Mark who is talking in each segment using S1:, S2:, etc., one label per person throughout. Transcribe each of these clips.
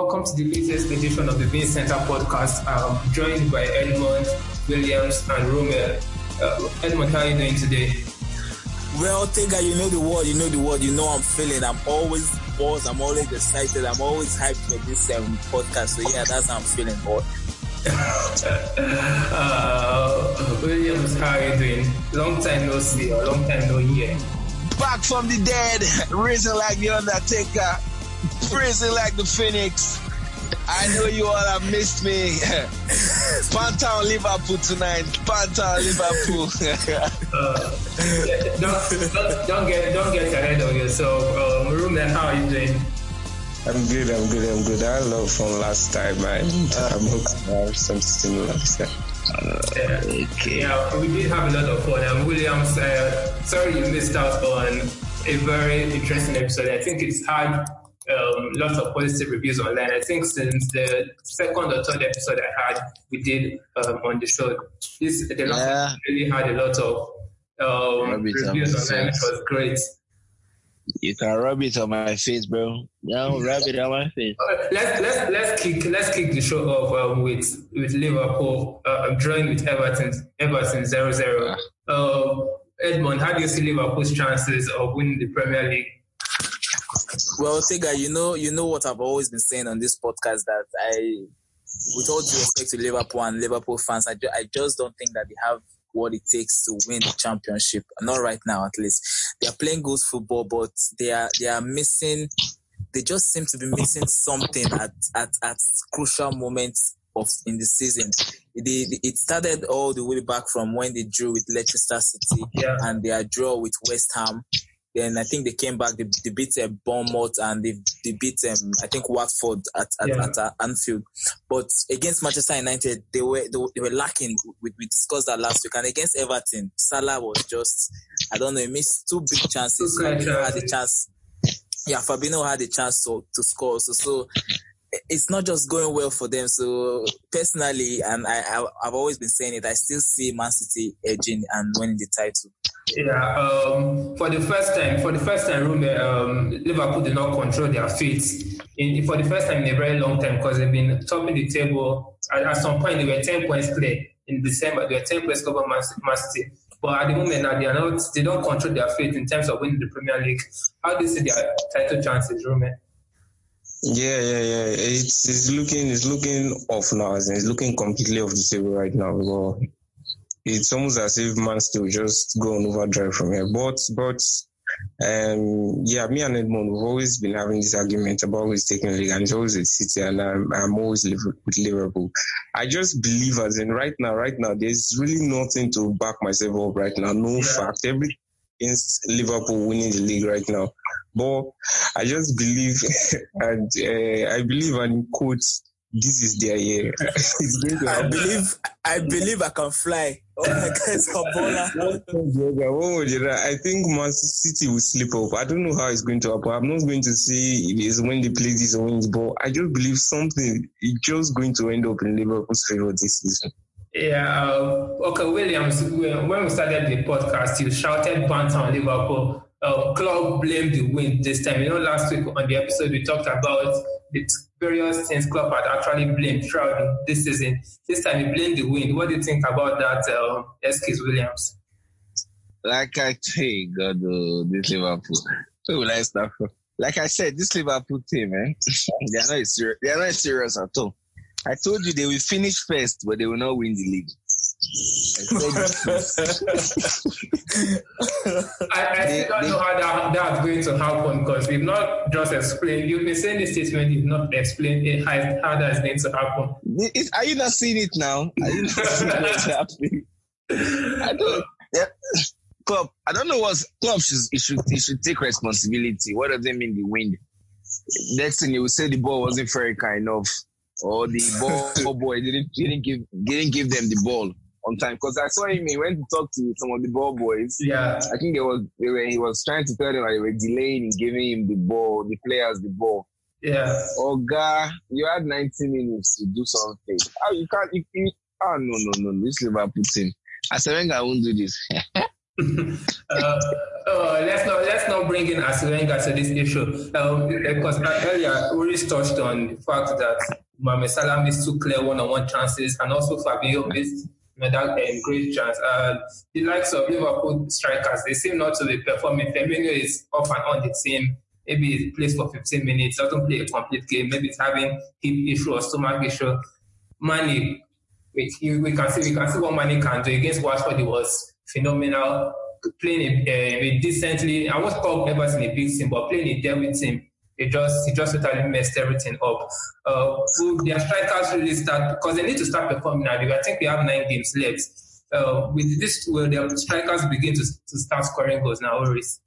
S1: welcome to the latest edition of the Bean Center podcast. I'm joined by Edmund, Williams, and Romeo. Uh, Edmund, how are you doing today?
S2: Well, Tega, you know the word, you know the word, you know I'm feeling. I'm always buzzed, I'm always excited, I'm always hyped for this um, podcast. So yeah, that's how I'm feeling, boy.
S1: uh, Williams, how are you doing? Long time no see or long time no hear.
S3: Back from the dead, risen like the Undertaker, praising like the Phoenix. I know you all have missed me. Pantown Liverpool tonight. Pantown Liverpool.
S1: uh, don't, don't, don't, get don't get ahead of yourself. Um, Ruben, how are you doing?
S4: I'm good, I'm good, I'm good. I love from last time, man. I'm hoping to have some similar time.
S1: Uh, yeah. Okay. yeah, we did have a lot of fun. And Williams, uh, sorry you missed out on a very interesting episode. I think it's had um, lots of positive reviews online. I think since the second or third episode I had, we did um, on the show. This the last yeah. really had a lot of um, reviews online, which was great.
S3: You can rub it on my face, bro. No, rub it on my face.
S1: let's let's let's kick let's kick the show off um, with with Liverpool uh, drawing with Everton Everton zero zero. Uh, Edmund, how do you see Liverpool's chances of winning the Premier League?
S2: Well, Tega, you know, you know what I've always been saying on this podcast that I, with all due respect to Liverpool and Liverpool fans, I, ju- I just don't think that they have what it takes to win the championship. Not right now, at least. They are playing good football, but they are they are missing. They just seem to be missing something at at, at crucial moments of in the season. It, it started all the way back from when they drew with Leicester City yeah. and their draw with West Ham. Then I think they came back. They, they beat uh, Bournemouth and they, they beat um, I think Watford at at, yeah. at uh, Anfield. But against Manchester United, they were they, they were lacking. We, we discussed that last week. And against Everton, Salah was just I don't know. He missed two big chances. Fabinho had a chance. Yeah, Fabinho had a chance to to score. So so it's not just going well for them. So personally, and I, have always been saying it, I still see Man City edging and winning the title.
S1: Yeah, um, for the first time, for the first time, um, Liverpool did not control their fate. In, for the first time in a very long time, because they've been topping the table. At, at, some point, they were ten points clear in December. They were ten points over Man, Man City. But at the moment now, they are not. They don't control their fate in terms of winning the Premier League. How do you see their title chances, Roman?
S4: Yeah, yeah, yeah. It's it's looking it's looking off now. It's looking completely off the table right now. But it's almost as if Man still just go on overdrive from here. But but um yeah, me and Edmund we've always been having this argument about who's taking the league, and it's always City, and I'm I'm always with Liverpool. I just believe as in right now, right now, there's really nothing to back myself up right now. No yeah. fact. Every against Liverpool winning the league right now. But I just believe, and uh, I believe, and quote, this is their year.
S2: I believe, I believe I can fly. Oh my God,
S4: I think Man City will slip up. I don't know how it's going to happen. I'm not going to say it is when they play this or wins, but I just believe something is just going to end up in Liverpool's favor this season.
S1: Yeah, uh, okay, Williams, when we started the podcast, you shouted banter on Liverpool. Uh, blamed the win this time. You know, last week on the episode, we talked about the various things Klopp had actually blamed throughout this season. This time, he blamed the win. What do you think about that, uh, excuse Williams?
S3: Like I say, God, uh, this Liverpool. So will I start from? Like I said, this Liverpool team, eh, they are not. They are not serious at all. I told you they will finish first, but they will not win the league.
S1: I, don't they, know how that, that's going to happen because we've not just explained. You've been saying this statement, you've not explained how, how that's going to happen.
S3: It, are you not seeing it now? Are you not seeing what's happening? I don't. Yeah. Klopp, I don't know what's Klopp should it should it should take responsibility. What does it mean the wind? Next thing you will say the ball wasn't very kind enough or the ball oh boy didn't didn't give didn't give them the ball on time because I saw him. He went to talk to some of the ball boys.
S1: Yeah,
S3: I think it was were, he was trying to tell them that they were delaying in giving him the ball, the players the ball.
S1: Yeah.
S3: Oh God, you had 90 minutes to do something. Oh, you can't. You, you, oh no no no, this Liverpool team. I won't do this.
S1: uh, uh, let's not let's not bring in Wenger to this issue um, because earlier Uri touched on the fact that Mohamed Salah missed two clear one-on-one chances and also Fabinho missed that um, great chance. Uh, the likes of Liverpool strikers they seem not to be performing. Firmino is off and on the team. Maybe he plays for 15 minutes, doesn't play a complete game. Maybe it's having hip issue or stomach issue. Mane, we, we can see we can see what Mane can do against Watford. He was phenomenal, playing a, a, decently. I won't call Everton a big team, but playing a derby team. It just it just totally messed everything up. Uh, their strikers really start because they need to start performing now. I think we have nine games left. Uh, with this, will their strikers begin to, to start scoring goals now, Oris?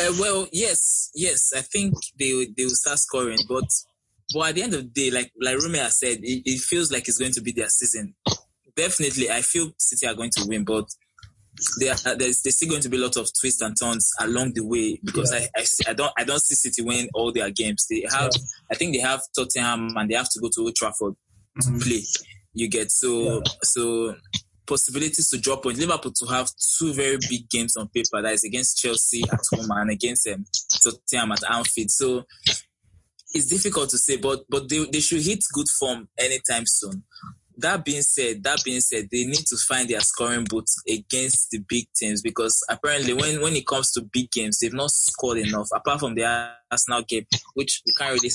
S2: Uh, well, yes, yes. I think they they will start scoring, but but at the end of the day, like like Rume said, it, it feels like it's going to be their season. Definitely, I feel City are going to win, but there there's, there's still going to be a lot of twists and turns along the way because yeah. I, I, see, I don't I don't see City win all their games. They have yeah. I think they have Tottenham and they have to go to Old Trafford mm-hmm. to play. You get so yeah. so possibilities to drop points. Liverpool to have two very big games on paper that is against Chelsea at home and against um, Tottenham at Anfield. So it's difficult to say, but but they, they should hit good form anytime soon. That being said, that being said, they need to find their scoring boots against the big teams because apparently when, when it comes to big games, they've not scored enough apart from the Arsenal game, which we can't really.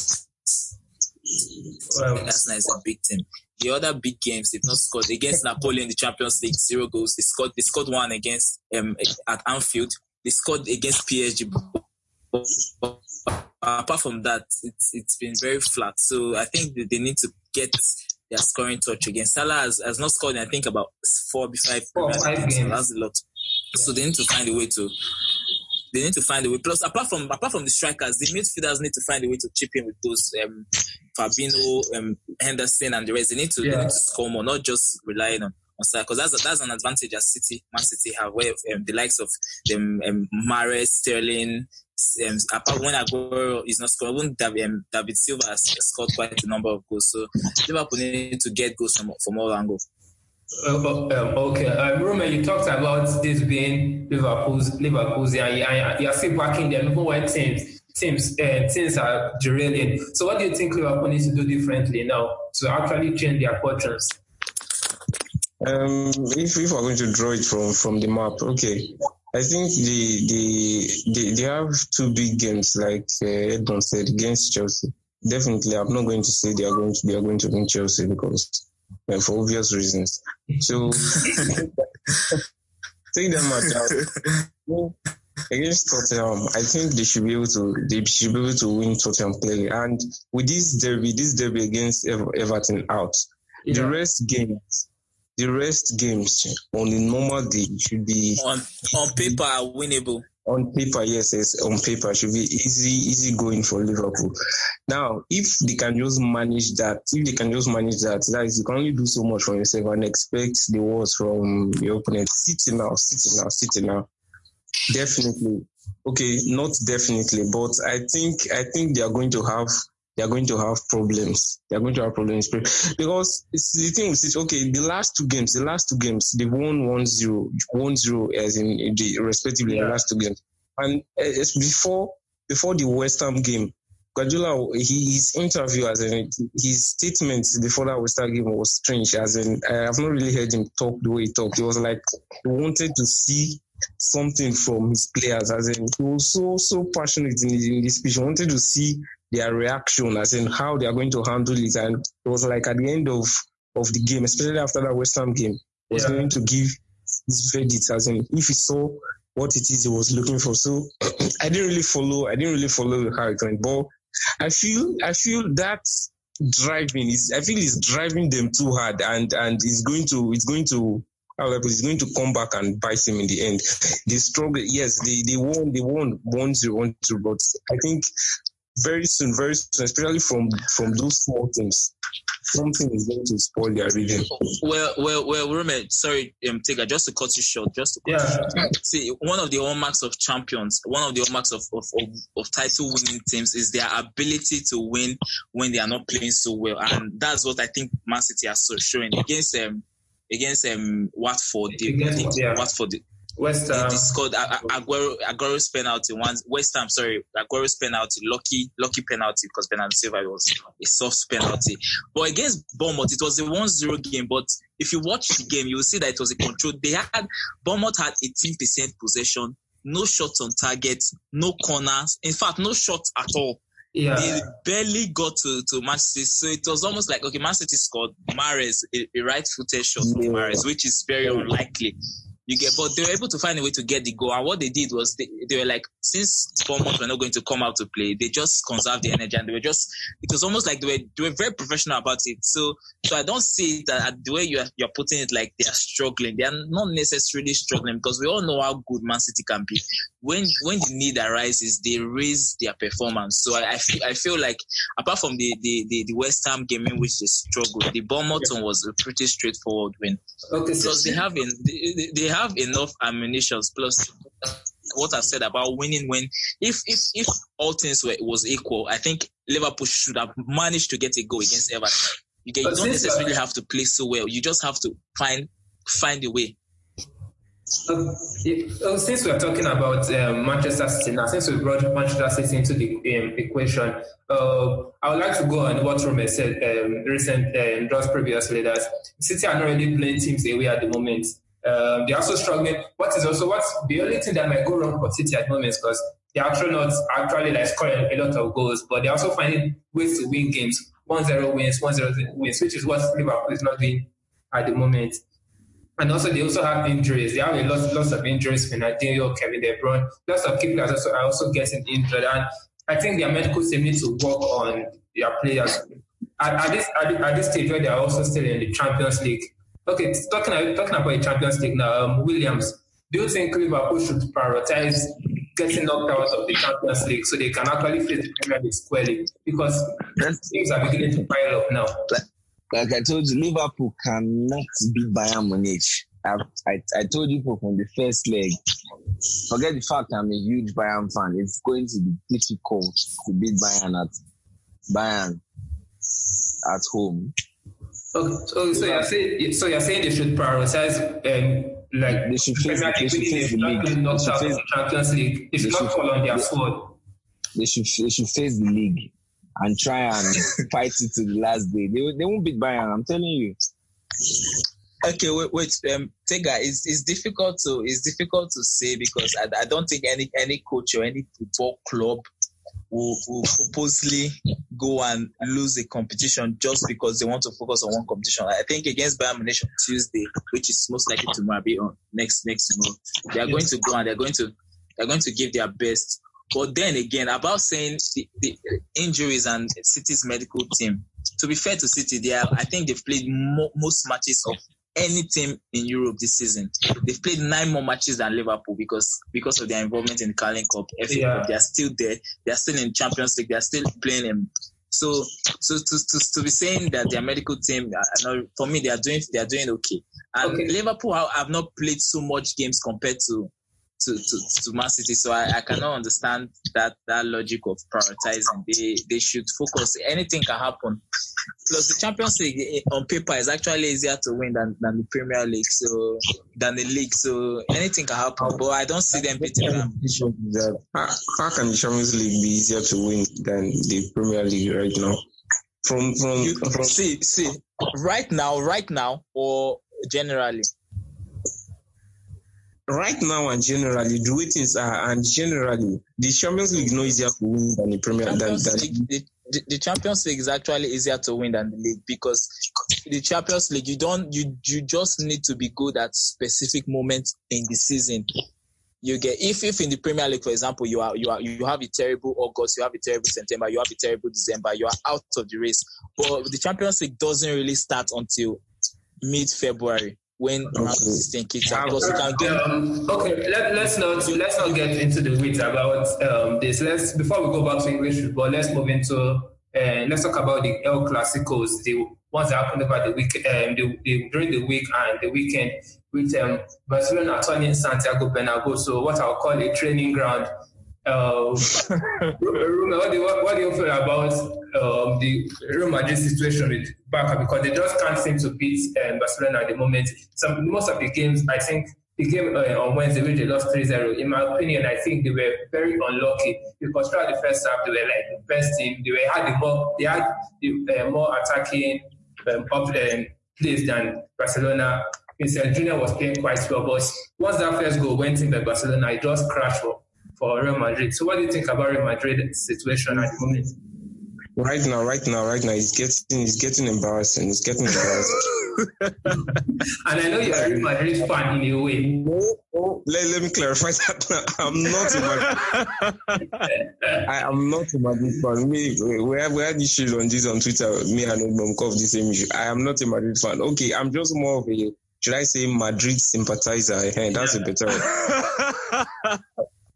S2: Well, Arsenal is a big team. The other big games they've not scored against Napoli in the Champions League, zero goals. They scored. They scored one against um at Anfield. They scored against PSG. apart from that, it's it's been very flat. So I think they need to get their scoring touch again. Salah has, has not scored I think about four, five,
S1: four, five games.
S2: So that's a lot. Yeah. So they need to find a way to they need to find a way. Plus, apart from apart from the strikers, the midfielders need to find a way to chip in with those um, Fabinho, um, Henderson, and the rest. They need to, yeah. they need to score more, not just relying on on because that's that's an advantage as City, Man City have where um, the likes of them um, Mahrez, Sterling, um, apart when Aguero is not scoring, even David, um, David Silva has scored quite a number of goals. So Liverpool need to get goals from, from all angles.
S1: Uh, um, okay, um, Roman, you talked about this being Liverpool's Liverpool's, and you, you are still backing them even when teams teams uh, teams are derailing. So, what do you think Liverpool needs to do differently now to actually change their fortunes?
S4: Um, if if we're going to draw it from from the map, okay, I think the the they, they have two big games, like uh, Edmund said, against Chelsea. Definitely, I'm not going to say they are going to they are going to win Chelsea because uh, for obvious reasons. So take them out. Against Tottenham, I think they should be able to they should be able to win Tottenham play. And with this derby, this derby against Everton out, yeah. the rest games the rest games on a normal day should be
S2: on on paper winnable.
S4: On paper, yes, yes, on paper should be easy, easy going for Liverpool. Now, if they can just manage that, if they can just manage that, that is, you can only do so much for yourself and expect the worst from your opponent. City now, City now, City now. Definitely. Okay, not definitely, but I think I think they are going to have they are going to have problems. They are going to have problems because it's the thing is, okay, the last two games, the last two games, they won 1-0, 1-0 as in the respectively yeah. the last two games. And eh, it's before before the West Ham game, Guardiola, his interview as in his statements before that West Ham game was strange. As in, eh, I have not really heard him talk the way he talked. He was like he wanted to see something from his players. As in, he was so so passionate in, in his speech. He wanted to see their reaction, as in how they are going to handle it. And it was like at the end of, of the game, especially after that West Ham game, was yeah. going to give his verdict, as in if he saw what it is he was looking for. So I didn't really follow. I didn't really follow how it went, but I feel I feel that driving is I feel it's driving them too hard, and and it's going to it's going to however, it's going to come back and bite him in the end. They struggle, yes, they, they won, they won 1 0, 1 2, but I think very soon, very soon, especially from from those small things, something is going to spoil their rhythm.
S2: Well, well, well, Rome, sorry, um, Tega, just to cut you short, just to cut yeah. you short. See, one of the hallmarks of champions, one of the hallmarks of, of, of, of title winning teams is their ability to win when they are not playing so well. And that's what I think Man City are so showing against um, against um Watford. They,
S1: Against-
S2: they-
S1: yeah.
S2: Watford. They,
S1: West Ham.
S2: scored A- A- Aguero, Aguero's penalty once. West Ham, sorry, Aguero's penalty, lucky, lucky penalty because Bernardo Silva was a soft penalty. But against Bournemouth, it was a 1-0 game. But if you watch the game, you will see that it was a control. They had Bournemouth had 18% possession, no shots on target, no corners. In fact, no shots at all.
S1: yeah.
S2: They barely got to, to Man City. So it was almost like, okay, Man City scored Mahrez, a, a right footed shot
S3: Yeah.
S2: from Mahrez, which is very unlikely. You get, but they were able to find a way to get the goal. And what they did was they, they were like, since Bournemouth were not going to come out to play, they just conserved the energy and they were just, it was almost like they were, they were very professional about it. So, so I don't see that the way you're, you're putting it like they are struggling. They are not necessarily struggling because we all know how good Man City can be. When, when the need arises, they raise their performance. So I, I feel, I feel like apart from the, the, the, the West Ham game in which they struggled, the Bournemouth one was a pretty straightforward win.
S1: Okay, so
S2: they have in, they, they have enough ammunition. Plus, what I said about winning when if if if all things were was equal, I think Liverpool should have managed to get a goal against Everton. You get you don't necessarily have to play so well. You just have to find find a way.
S1: Uh, yeah, uh, since we're talking about um, Manchester City now, since we brought Manchester City into the um, equation, uh, I would like to go on what Rome said um, recent um, just previously that City are not really playing teams away at the moment. Um, they're also struggling. What is also what's the only thing that might go wrong for City at the moment is because actually not actually like scoring a lot of goals, but they're also finding ways to win games. 1-0 wins, 1-0 wins, which is what Liverpool is not doing at the moment. And also, they also have injuries. They have a lot, lots of injuries. Fernandinho, Kevin De Bruyne, lots of keepers also are also getting injured. And I think their medical team needs to work on their players at, at this at, at this stage where they are also still in the Champions League. Okay, talking talking about the Champions League now, um, Williams. Do you think Liverpool should prioritize getting knocked out of the Champions League so they can actually face the Premier League squarely? Because things are beginning to pile up now.
S3: like I told you, Liverpool cannot beat Bayern Munich. I, I, I told you from the first leg. Forget the fact I'm a huge Bayern fan. It's going to be difficult to beat Bayern at Bayern at home.
S1: Okay, so, so you're saying so you're saying they should prioritize um, like
S3: They should face-
S1: Premier
S3: they
S1: League
S3: should face
S1: if
S3: the
S1: not
S3: league.
S1: being
S3: They should face-
S1: Champions League. It should
S3: they
S1: not
S3: should-
S1: fall on their
S3: they-
S1: sword.
S3: They should they should face the league and try and fight it to the last day. They, they won't beat Bayern. I'm telling you.
S2: Okay, wait, wait, um, Tega, it's, it's difficult to it's difficult to say because I, I don't think any any coach or any football club will, will purposely go and lose a competition just because they want to focus on one competition. I think against Bayern Munich on Tuesday, which is most likely tomorrow, be on next next month, they are going to go and they're going to they're going to give their best. But then again, about saying the, the injuries and City's medical team. To be fair to City, they are, I think they've played mo- most matches of any team in Europe this season. They've played nine more matches than Liverpool because because of their involvement in the Carling Cup, FA
S1: Yeah.
S2: Cup. They are still there. They are still in Champions League. They are still playing them. So, so to, to, to be saying that their medical team, uh, for me, they are doing they are doing okay. And
S1: Okay.
S2: Liverpool have not played so much games compared to to, to, to Man City. So I, I cannot understand that that logic of prioritizing. They they should focus. Anything can happen. Plus the Champions League eh, on paper is actually easier to win than, than the Premier League. So than the league. So anything can happen. But I don't see them beating them.
S4: How, how can the Champions League be easier to win than the Premier League right now? From from
S2: You,
S4: from
S2: see, see, right now, right now, or generally.
S4: Right now and generally the way things are and generally the Champions League is no easier to win than the Premier than,
S2: Champions
S4: than
S2: League, the, the, the Champions League is actually easier to win than the league because the Champions League you don't you you just need to be good at specific moments in the season. You get if if in the Premier League, for example, you are you are you have a terrible August, you have a terrible September, you have a terrible December, you are out of the race. But the Champions League doesn't really start until mid February when round 16 kicks out. Plus you can get
S1: Um, okay, let, let's not let's not get into the weeds about um, this. Let's before we go back to English football, let's move into uh, let's talk about the El Clasicos, the ones that happened over the week, um, the, the, during the week and the weekend, with um, Barcelona turning Santiago Bernabeu, so what I'll call a training ground. uh, what, do you, what, do you feel about um, the Real Madrid situation with Barca? Because they just can't seem to beat um, Barcelona at the moment. Some most of the games, I think, the game uh, on Wednesday, which they lost 3-0. In my opinion, I think they were very unlucky because throughout the first half, they were like the best team. They were had the more, they had the uh, more attacking um, up um, plays than Barcelona. Vinicius Junior was playing quite well, but once that first goal went in by Barcelona, it just crashed for Real Madrid. So what do you think about Real Madrid situation at the moment?
S4: Right now, right now, right now, it's getting it's getting embarrassing. It's getting embarrassing.
S1: and I know you're a Real Madrid fan in a way.
S4: No, no. Let, let me clarify that. I'm not a Madrid. I am not a Madrid fan. Me, we have we had issues on this on Twitter. Me and Obamkov the same issue. I am not a Madrid fan. Okay, I'm just more of a should I say Madrid sympathizer? Hey, that's a better one.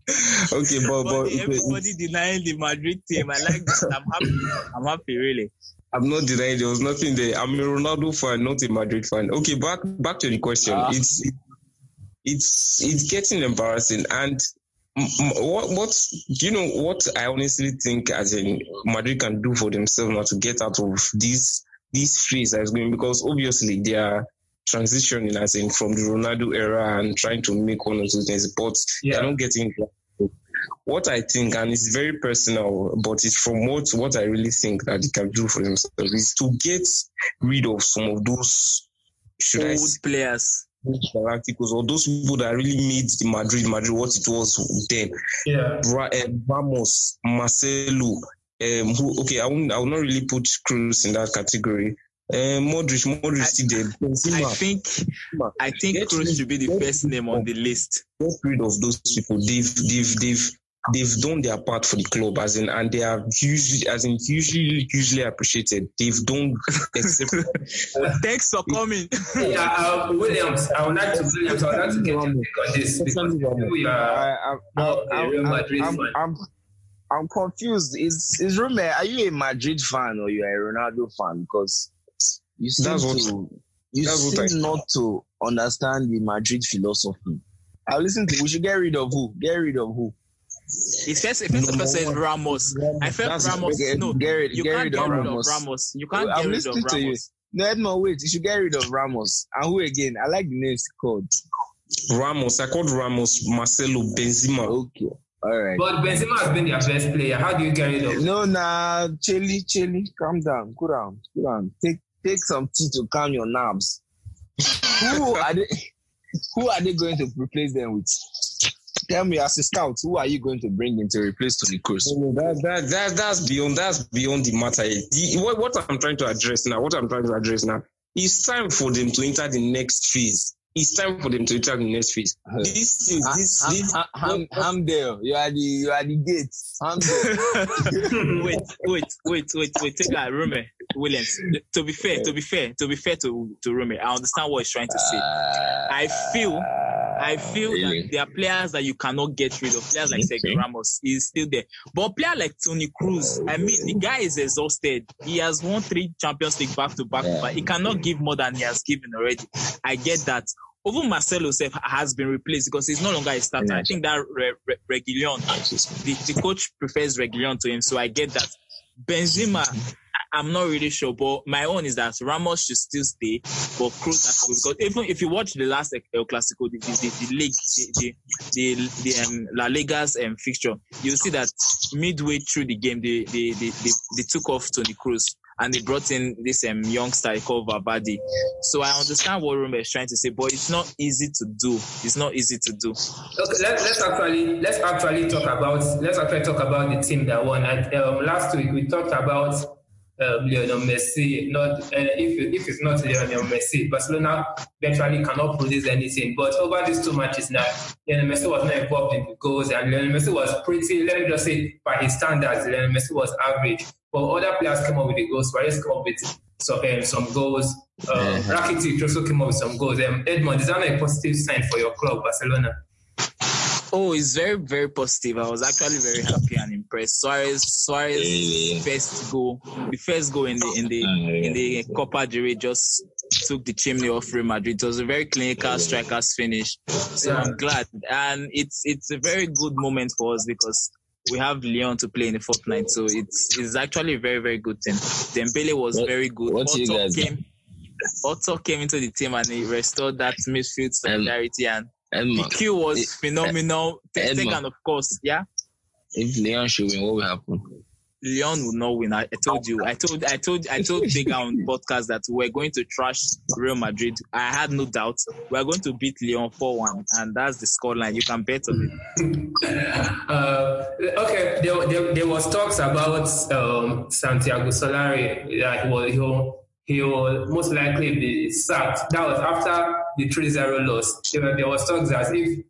S4: okay, but, but
S2: everybody denying the Madrid team. I like that. I'm happy. I'm happy, really.
S4: I'm not denying there was nothing there. I'm a Ronaldo fan, not a Madrid fan. Okay, back back to the question. Ah. It's it's it's getting embarrassing, and what what do you know? What I honestly think, as in Madrid can do for themselves now to get out of this this phase that's going because obviously they are transitioning as in from the Ronaldo era and trying to make one or two things, but yeah. they're not getting what I think, and it's very personal, but it's from what what I really think that they can do for themselves is to get rid of some of those
S2: should Old I say,
S4: players. Galacticos or those people that really made the Madrid Madrid what it was then.
S1: Yeah.
S4: Uh, Ramos, Marcelo, um, who okay, I will I will not really put Kroos in that category. Uh, Modric, Modric I, still there.
S2: Benzema. I think I think Kroos should be the first name on the list.
S4: Get rid of those people. They've they've they've they've done their part for the club, as in, and they are usually, as in, usually, usually appreciated. They've done.
S2: Thanks for coming.
S1: yeah, uh, Williams. I would like to Williams. I would like to get your take on this because you are a Real Madrid
S3: I'm, fan. I'm, I'm confused. Is is Rome? Are you a Madrid fan or you are a Ronaldo fan? Because you seem that's to what, you seem not to understand the Madrid philosophy. I listen to. We should get rid of who? Get rid of who?
S2: It says if it's the says Ramos. I felt That's Ramos. Get, no, get, you get can't get rid Ramos. of Ramos. You can't I'm get rid of Ramos. You.
S3: No, Edmund, wait. You should get rid of Ramos. And who again? I like the names called.
S4: Ramos. I called Ramos Marcelo Benzema.
S3: Okay. All right.
S1: But Benzema has been their best player. How do you get rid of?
S3: No, nah, Chelly, Chelly, calm down, cool down, cool down. Take take some tea to calm your nerves. who are they? Who are they going to replace them with? Tell me, as a scout, who are you going to bring in to replace Toni Kroos?
S4: that, that, that, that's beyond that's beyond the matter. The, what, what I'm trying to address now, what I'm trying to address now, it's time for them to enter the next phase it's time for them to enter the next phase. This thing, this,
S3: Ham,
S4: this,
S3: Ham, Ham, Hamdale, you are the, you are the gate.
S2: Hamdale. wait, wait, wait, wait, wait. Take that, Rome Williams. To be fair, to be fair, to be fair to to Rome, I understand what he's trying to say. I feel, I feel really? that there are players that you cannot get rid of. Players like Sergio Ramos is still there, but a player like Toni Kroos, oh, I mean, the guy is exhausted. He has won three Champions League back to back, but he cannot give more than he has given already. I get that. Even Marcelo sef has been replaced because he's no longer a starter. Yeah. I think that Re- Re- Reguilon, the, the coach prefers Reguilon to him, so I get that. Benzema, I'm not really sure, but my own is that Ramos should still stay, but Kroos has to because even if you watch the last El Clasico, the, the, the, league, the the, the, the um, La Liga's um, fixture, you'll see that midway through the game, they they, they, they, they took off Toni Kroos and they brought in this um, youngster called Valverde. So I understand what Roma is trying to say, but it's not easy to do. It's not easy to do.
S1: Okay, let, us actually let's actually talk about let's actually talk about the team that won. And, um, last week we talked about um, Lionel Messi. Not uh, if if it's not Lionel Messi, Barcelona eventually cannot produce anything. But over these two matches now, Lionel Messi was not involved in the goals, and Lionel Messi was pretty. Let me just say, by his standards, Lionel Messi was average. But other players came up with the goals. Suarez came up with some, um, some goals. Um, Rakitic also came up with some goals. Um, Edmund, is that a positive sign for your club, Barcelona?
S2: Oh, it's very, very positive. I was actually very happy and impressed. Suarez, Suarez, first goal, the first goal in the in the ah, in the Copa del Rey just took the chimney off Real Madrid. It was a very clinical strikers finish. So
S1: Yeah.
S2: I'm glad, and it's it's a very good moment for us because we have Lyon to play in the fortnight. So it's it's actually a very very good team. Dembele was
S3: What-
S2: very good.
S3: what you
S2: Otto
S3: guys
S2: came. Arthur came into the team and he restored that midfield solidarity and
S3: Edmund,
S2: Piqué was
S3: it-
S2: phenomenal.
S3: Edmund.
S2: Second, of course, yeah.
S3: if Lyon should win, what will happen?
S2: Lyon will not win. I, I told you. I told. I told. I told Vega on podcast that we're going to trash Real Madrid. I had no doubt. We're going to beat Lyon four one, and that's the scoreline. You can bet on it.
S1: Uh, okay, there, there, there was talks about um, Santiago Solari that he will, he will, most likely be sacked. That was after the 3-0 loss. There, was talks that if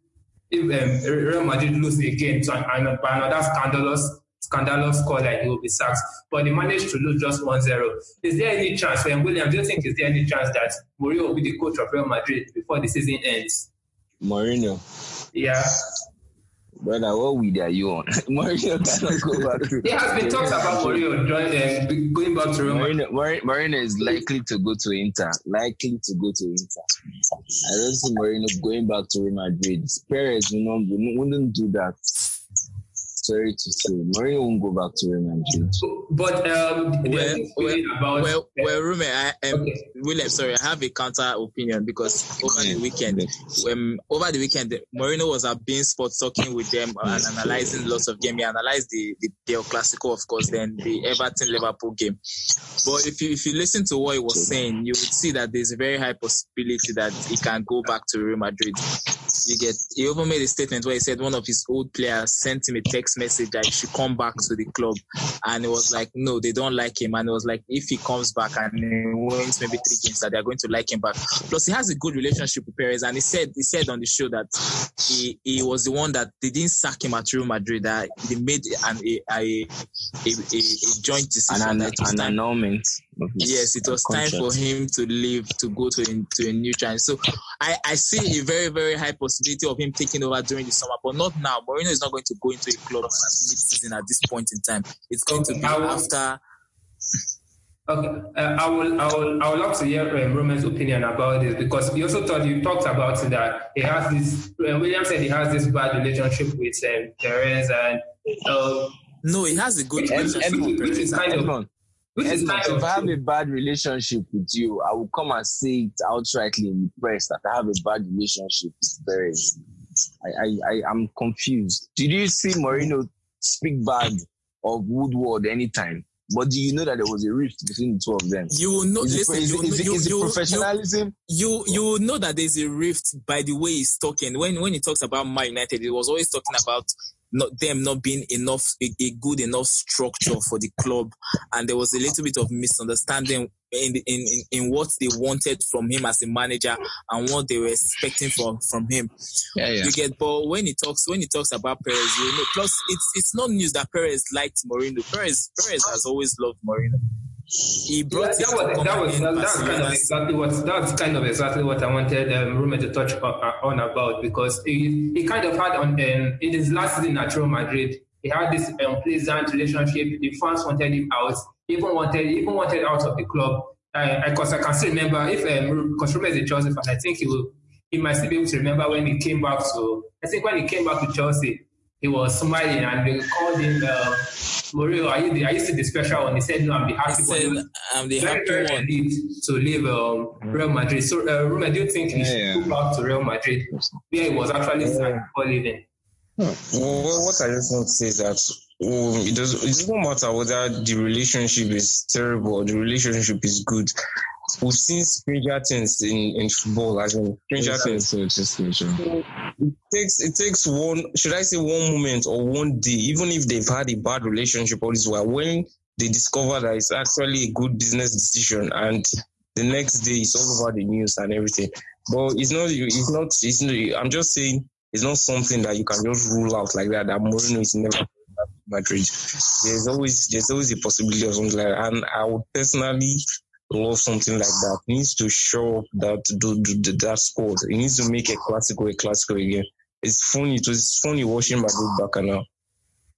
S1: if um, Real Madrid lose again to an, an, another scandalous scandalous score, like he will be sacked. But they managed to lose just 1-0. Is there any chance, um, William, do you think is there any chance that Mourinho will be the coach of Real Madrid before the season ends?
S3: Mourinho,
S1: Yeah.
S3: Brother, what weed are you on? Mourinho cannot go back to.
S1: There has been talks about Mourinho join, um, going back to Real Madrid.
S3: Mourinho, Mourinho, Mourinho is likely to go to Inter. Likely to go to Inter. I don't see Mourinho going back to Real Madrid. Perez will not, will- wouldn't do that. Sorry to say, Mourinho won't go back to Real Madrid.
S1: But um,
S2: Well,
S1: there's this feeling about
S2: Well, well, Rume, I, um,
S1: Okay.
S2: William, sorry, I have a counter opinion because over the weekend, um, over the weekend, Mourinho was at beIN Sports talking with them and analyzing lots of game. He analyzed the the, the Clasico, of course, then the Everton Liverpool game. But if you if you listen to what he was saying, you would see that there's a very high possibility that he can go back to Real Madrid. You get. He even made a statement where he said one of his old players sent him a text message that he should come back to the club, and it was like, no, they don't like him, and it was like if he comes back and he wins maybe three games, that they're going to like him back. Plus, he has a good relationship with Perez, and he said he said on the show that he he was the one that they didn't sack him at Real Madrid, that they made an a a, a, a, joint decision
S3: An,
S2: that
S3: an, an annulment. Of his
S2: Yes, it was time for him to leave to go to a, to a new challenge. So I, I see a very, very high possibility of him taking over during the summer, but not now. Mourinho is not going to go into a club at mid-season at this point in time. It's going to be
S1: I will-
S2: after.
S1: Okay, uh, I will, I will, I would love to hear um, Roman's opinion about this because you also thought you talked about that he has this. Uh, William said he has this bad relationship with um, Perez, and uh,
S2: No, he has a good
S1: Which-
S2: relationship
S1: which-
S2: with
S1: which is kind of-
S3: Edmund,
S1: which is
S3: if I have a bad relationship with you, I will come and say it outrightly in the press that I have a bad relationship with Perez. I, I, I am confused. Did you see Mourinho speak bad of Woodward anytime? But do you know that there was a rift between the two of them?
S2: You will know.
S3: Is
S2: Listen,
S3: it, is,
S2: you,
S3: is, it-
S2: you,
S3: is it
S2: you, you,
S3: professionalism?
S2: you you will know that there's a rift by the way he's talking. When when he talks about Man United, he was always talking about not them not being enough a, a good enough structure for the club, and there was a little bit of misunderstanding in, in in in what they wanted from him as a manager and what they were expecting from from him.
S3: Yeah, yeah.
S2: You get, but when he talks, when he talks about Perez, you know, plus it's it's not news that Perez liked Mourinho. Perez Perez has always loved Mourinho. He
S1: Yeah, that was that was that, that's kind of exactly what that's kind of exactly what I wanted um, to touch on, about because he, he kind of had on um, in his last season at Real Madrid he had this unpleasant relationship. The fans wanted him out, even wanted even wanted out of the club. Because I can still remember if um, because Ruben is a Chelsea fan, I think he will he might still be able to remember when he came back to. I think when he came back to Chelsea, he was smiling and they called him. Uh, Mourinho, are you the, are you still the special one? He said, "No, I'm the
S2: He
S1: happy
S2: said,
S1: one."
S2: "I'm the
S1: very,
S2: happy
S1: very
S2: one."
S1: to leave um, Real Madrid. So, uh, Roma, do you think he should
S3: Yeah,
S1: go back to Real Madrid, where he was actually signed before leaving?
S4: Well, what I just want to say is that um, it, does, it doesn't matter whether the relationship is terrible or the relationship is good. We've seen stranger things in, in football, as in stranger things.
S3: So it's just.
S4: It takes it takes one, should I say, one moment or one day, even if they've had a bad relationship all this while, when they discover that it's actually a good business decision, and the next day it's all over the news and everything. But it's not. It's not. It's not. I'm just saying it's not something that you can just rule out like that. That Mourinho is never Madrid. There's always there's always a possibility of something like that. And I would personally love something like that. Needs to show up that do, do, do that squad. He needs to make a classical a classical again. It's funny. It was funny watching Madrid back now.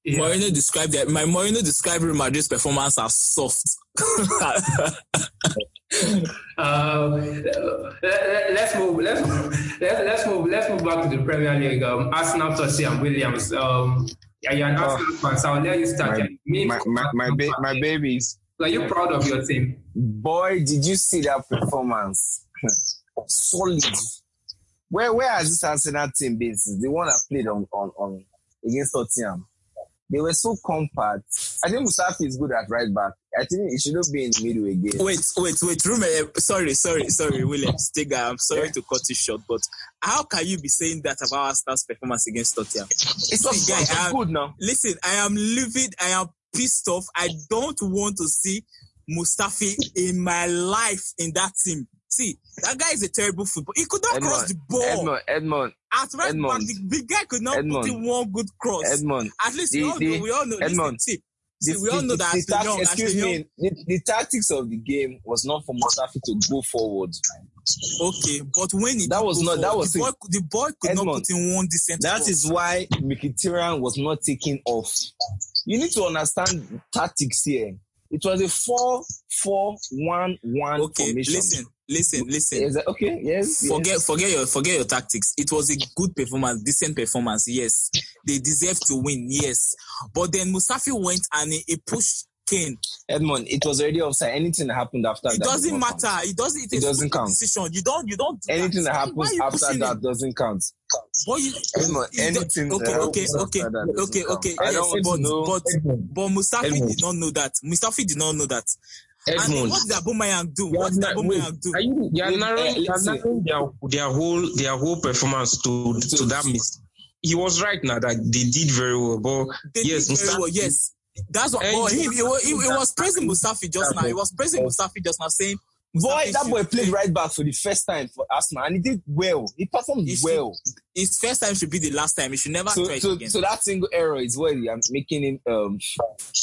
S1: Yeah.
S2: Mourinho described that. My Mourinho described Real Madrid's performance as soft.
S1: um, let, us move. Let's let's let's move. Let's move back to the Premier League. Um, Arsenal, Tottenham, Williams. Um, you're an Arsenal oh, fan, so I'll let you start.
S3: My, Me, my, my, my, ba- my babies.
S1: Are you proud of your team?
S3: Boy, did you see that performance? Solid. Where where has this Arsenal team been since the one that played on on, on against Tottenham? They were so compact. I think Mustafi is good at right back. I think he shouldn't be in the middle again.
S2: Wait, wait, wait. Rume, sorry, sorry, sorry, William Stega. I'm sorry to cut you short, but how can you be saying that about Arsenal's performance against Tottenham?
S3: It's not guy, good now.
S2: Listen, I am livid. I am pissed off. I don't want to see Mustafi in my life in that team. See, that guy is a terrible football. He could not Edmund, cross the ball.
S3: Edmund, Edmund.
S2: At right Edmund, back, the big guy could not Edmund, put in one good cross.
S3: Edmund.
S2: At least the, we, all know, we all know. Edmund. Listen, see, we all know that
S3: the, the, young, excuse me, the, the, tactics of the game was not for Mustafi to go forward.
S2: Okay, but when he
S3: that was not
S2: forward,
S3: that was
S2: the boy, the boy could Edmund, not put in one decent.
S3: That
S2: cross.
S3: is why Mkhitaryan was not taking off. You need to understand tactics here. It was a four four one one
S2: okay,
S3: formation.
S2: Listen, listen, listen.
S3: That, okay, yes.
S2: Forget,
S3: yes.
S2: forget your, forget your tactics. It was a good performance, decent performance. Yes, they deserve to win. Yes, but then Mustafi went and he, he pushed Kane.
S3: Edmund, it was already offside. Anything that happened after
S2: it
S3: that
S2: doesn't matter. Count. It doesn't.
S3: It, doesn't count.
S2: Decision. You don't. You don't.
S3: Do anything that, that happens after that doesn't count.
S2: But you,
S3: Edmund, anything.
S2: Okay, okay, okay, okay, okay.
S3: I don't
S2: but,
S3: know.
S2: but but Edmund. did not know that. Mustafi did not know that.
S4: Edmund.
S2: And what did Aubameyang do? What did Aubameyang do?
S4: Are you, you are narrowing, you are narrowing their, their whole their whole performance to to that miss. He was right now that they did very well, but
S2: they
S4: yes,
S2: did very well. Yes, that's what. Boy, he, he, he, he, was praising Mustafi just now. He was praising Mustafi just now, saying
S3: Boy, that boy played right back for the first time for Arsenal, and he did well. He performed he well.
S2: Should, his first time should be the last time. He should never
S3: so,
S2: try
S3: so,
S2: again.
S3: So that single error is what I'm making him. Um,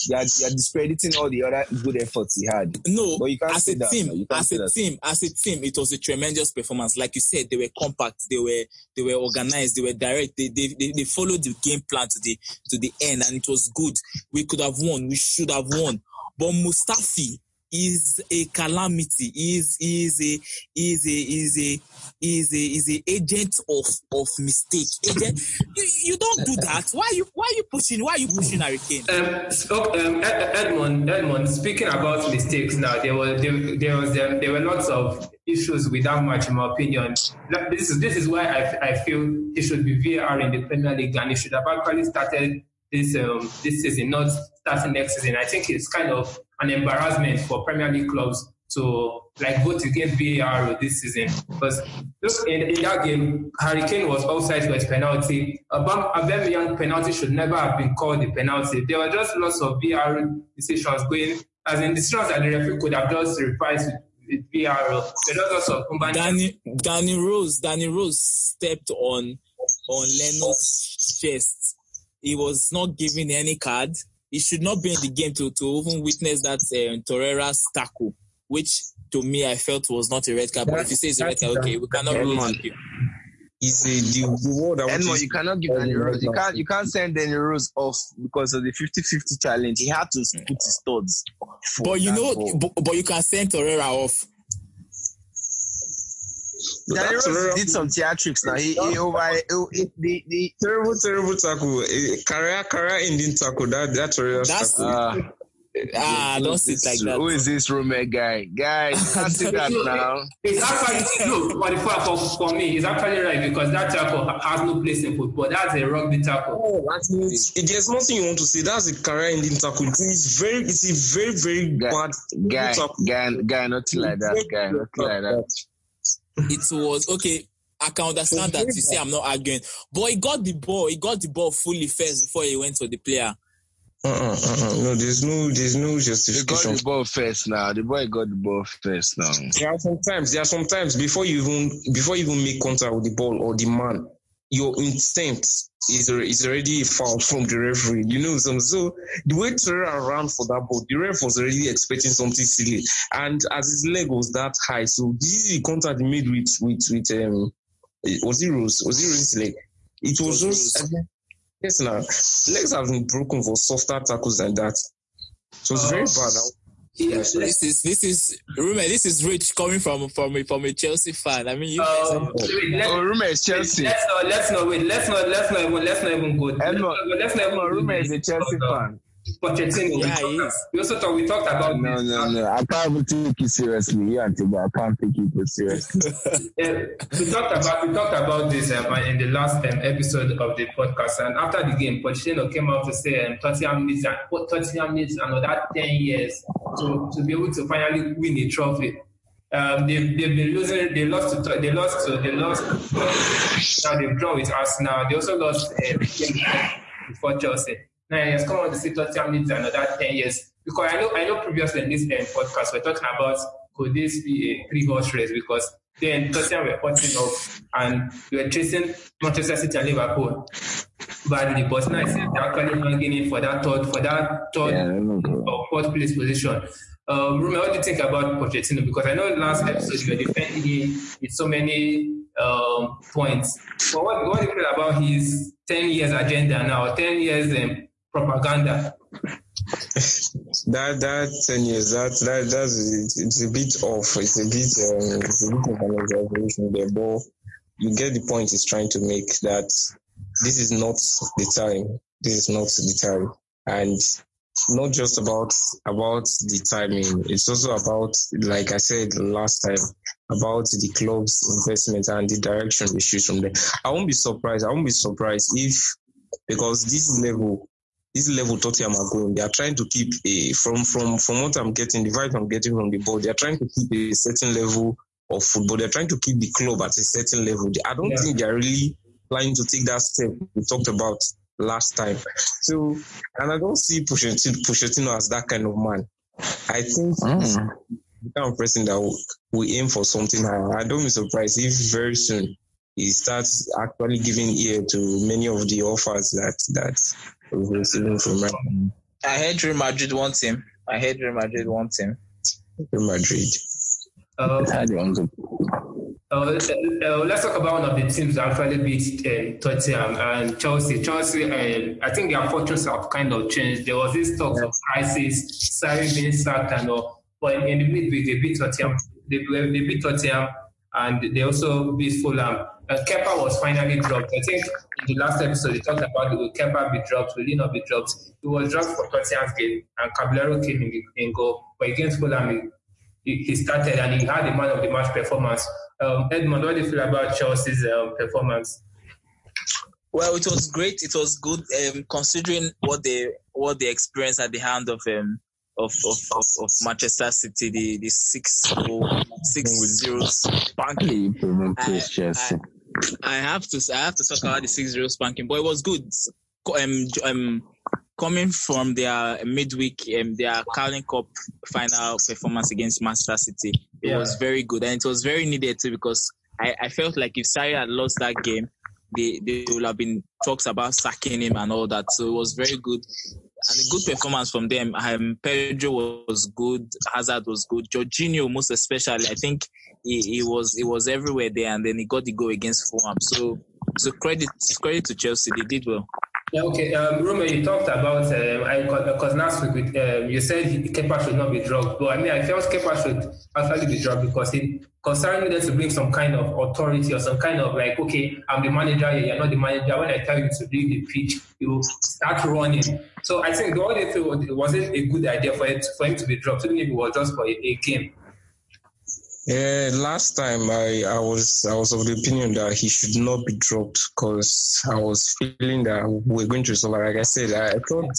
S3: you're, you're discrediting all the other good efforts he had.
S2: No,
S3: but you can't
S2: as
S3: say
S2: a
S3: that,
S2: team, as a that. team, as a team, it was a tremendous performance. Like you said, they were compact, they were they were organized, they were direct. They they, they, they followed the game plan to the to the end, and it was good. We could have won. We should have won. But Mustafi, is a calamity. Is is a is a is a is a is a agent of of mistake. Agent, you, you don't do that. Why you why you pushing? Why you pushing Harry Kane?
S1: Um, so, um, Edmund, Edmund. Speaking about mistakes, now there was there, there was um, there were lots of issues with that match, in my opinion. This is this is why I, I feel it should be VAR in the Premier League, and it should have actually started this um, this season, not starting next season. I think it's kind of an embarrassment for Premier League clubs to like go vote against VAR this season because look in, in that game, Harry Kane was offside for his penalty. Aubameyang penalty should never have been called a penalty. There were just lots of VAR decisions going, as in decisions that the referee could have just revised with, with VAR.
S2: Danny, Danny Rose, Danny Rose stepped on on Leno's chest. He was not given any card he should not be in the game to, to even witness that uh, Torreira's tackle, which to me I felt was not a red card. But if you say it's a red card, okay, we cannot rule it.
S4: It's a the, the word
S3: Edmund, you cannot give Danny Rose. You can't you can't send Danny Rose off because of the 50-50 challenge. He had to put his studs.
S2: But you know, but, but, you can send Torreira off.
S3: Danny Rose did some theatrics now. He, he over he, the, the
S4: terrible, terrible tackle. Career, career ending tackle. That that's real.
S2: That's uh, ah, don't sit like that.
S3: Who is this roommate guy? Guy, you can't see that now.
S1: It's actually no, but for, for me, it's actually right because that tackle has no place in football. That's a rugby tackle.
S4: Oh, that means there's nothing you want to say. That's a career ending tackle. It's very, it's a very, very
S3: guy,
S4: bad
S3: guy, guy, guy, nothing like that. Guy, nothing like that
S2: it was okay. I can understand that. You say I'm not arguing, but he got the ball. He got the ball fully first before he went to the player.
S4: Uh-uh, uh-uh. No, there's no, there's no justification.
S3: He got the ball first now. The boy got the ball first now.
S4: There are sometimes, there are sometimes before you even, before you even make contact with the ball or the man, your instinct is, is already foul from the referee. You know, some so the way Torreira ran for that ball, the ref was already expecting something silly, and as his leg was that high, so this is the contact he made with with with um was it Rose? Was it Rose's leg? It was, just yes now legs have been broken for softer tackles than that. So it's uh, very bad.
S2: Yes, this is this is Rume. This is rich coming from from a, from a Chelsea fan. I mean, you guys
S1: Um,
S2: are-
S1: wait, let-
S3: Oh, Rume is Chelsea.
S1: Let's not, let's not wait. Let's not, let's not even, let's not even go. Let's not, let's not even
S3: Emma,
S1: go
S3: Rume is a Chelsea
S1: Because,
S3: fan.
S1: Pochettino.
S2: Yeah,
S1: we,
S2: he
S1: talked,
S2: is.
S1: we also talked. We talked about
S3: No,
S1: this.
S3: no, no. I can't take you seriously. You and Tiba, I can't take it seriously.
S1: Yeah, we talked about we talked about this um, in the last um, episode of the podcast, and after the game, Pochettino came out to say um, Tottenham needs an- Tottenham needs another ten years to, to be able to finally win a trophy. Um, they've, they've been losing. They lost to they lost to they lost. Now they've drawn with Arsenal. They also lost uh, before Chelsea. Now it's come on to say Tottenham needs another ten years because I know I know previously in this um, podcast we're talking about could this be a three horse race because then Tottenham were putting up and we were chasing Manchester City and Liverpool badly, but now it seems they're actually hanging in for that third for that third
S3: Yeah,
S1: or fourth place position. Um, Rume, what do you think about Pochettino? Because I know last episode you were defending him with so many um, points. But what, what do you feel about his 10 years agenda now, 10 years um, propaganda?
S4: That that ten years that that that's it's, it's a bit off. It's a bit um, it's a bit of an exaggeration there, but you get the point he's trying to make that this is not the time. This is not the time, and not just about about the timing. It's also about, like I said last time, about the club's investment and the direction choose from there. I won't be surprised. I won't be surprised if because this level this level Tottenham are going, they are trying to keep a from from from what I'm getting, the vibe I'm getting from the board, they are trying to keep a certain level of football. They're trying to keep the club at a certain level. I don't
S1: Yeah.
S4: think they're really planning to take that step we talked about last time. So, and I don't see Pochettino, Pochettino as that kind of man. I think he's
S3: Mm.
S4: the kind of person that will, will aim for something higher. I don't be surprised if very soon he starts actually giving ear to many of the offers that that we're receiving from Real
S2: I heard Real Madrid wants him. I heard Real Madrid wants him.
S4: Real Madrid.
S1: Uh,
S3: I don't know.
S1: Uh, uh, let's talk about one of the teams that actually beat uh, Tottenham and Chelsea. Chelsea, uh, I think their fortunes have kind of changed. There was this talk of crisis, Sarri being sacked and all. But in, in the midweek, they beat Tottenham. They, they beat Tottenham and they also beat Fulham. And Kepa was finally dropped. I think in the last episode, they talked about will Kepa be dropped, will he not be dropped? He was dropped for Tottenham's game and Caballero came in, in goal. But against Fulham, he, he started and he had a man of the match performance. Um, Edmund, what do you feel about Chelsea's um, performance?
S2: Well, it was great. It was good, um, considering what they what they experienced at the hand of um of of, of, of Manchester City, the the six goal, six zero spanking.
S3: Hey, promote
S2: I-
S3: Chris Chelsea.
S2: I have to I have to talk about the six zero spanking, but it was good. Um, um, coming from their midweek, um, their Carling Cup final performance against Manchester City, it
S1: Yeah.
S2: was very good, and it was very needed too because I, I felt like if Sarri had lost that game, they they would have been talks about sacking him and all that. So it was very good. And a good performance from them. Um, Pedro was good. Hazard was good. Jorginho, most especially, I think he, he was he was everywhere there, and then he got the goal against Fulham. So so credit credit to Chelsea. They did well.
S1: Yeah, okay. Um, Roma, you talked about um, because last with, um, you said Kepa should not be dropped, but I mean I felt Kepa should actually be dropped because he considering needed to bring some kind of authority or some kind of like, okay, I'm the manager you're not the manager. When I tell you to leave the pitch, you start running. So I think the only thing was- it wasn't a good idea for it for him to be dropped, even if it was just for a, a game.
S4: Yeah, last time I, I was I was of the opinion that he should not be dropped because I was feeling that we're going to suffer. Like I said, I, thought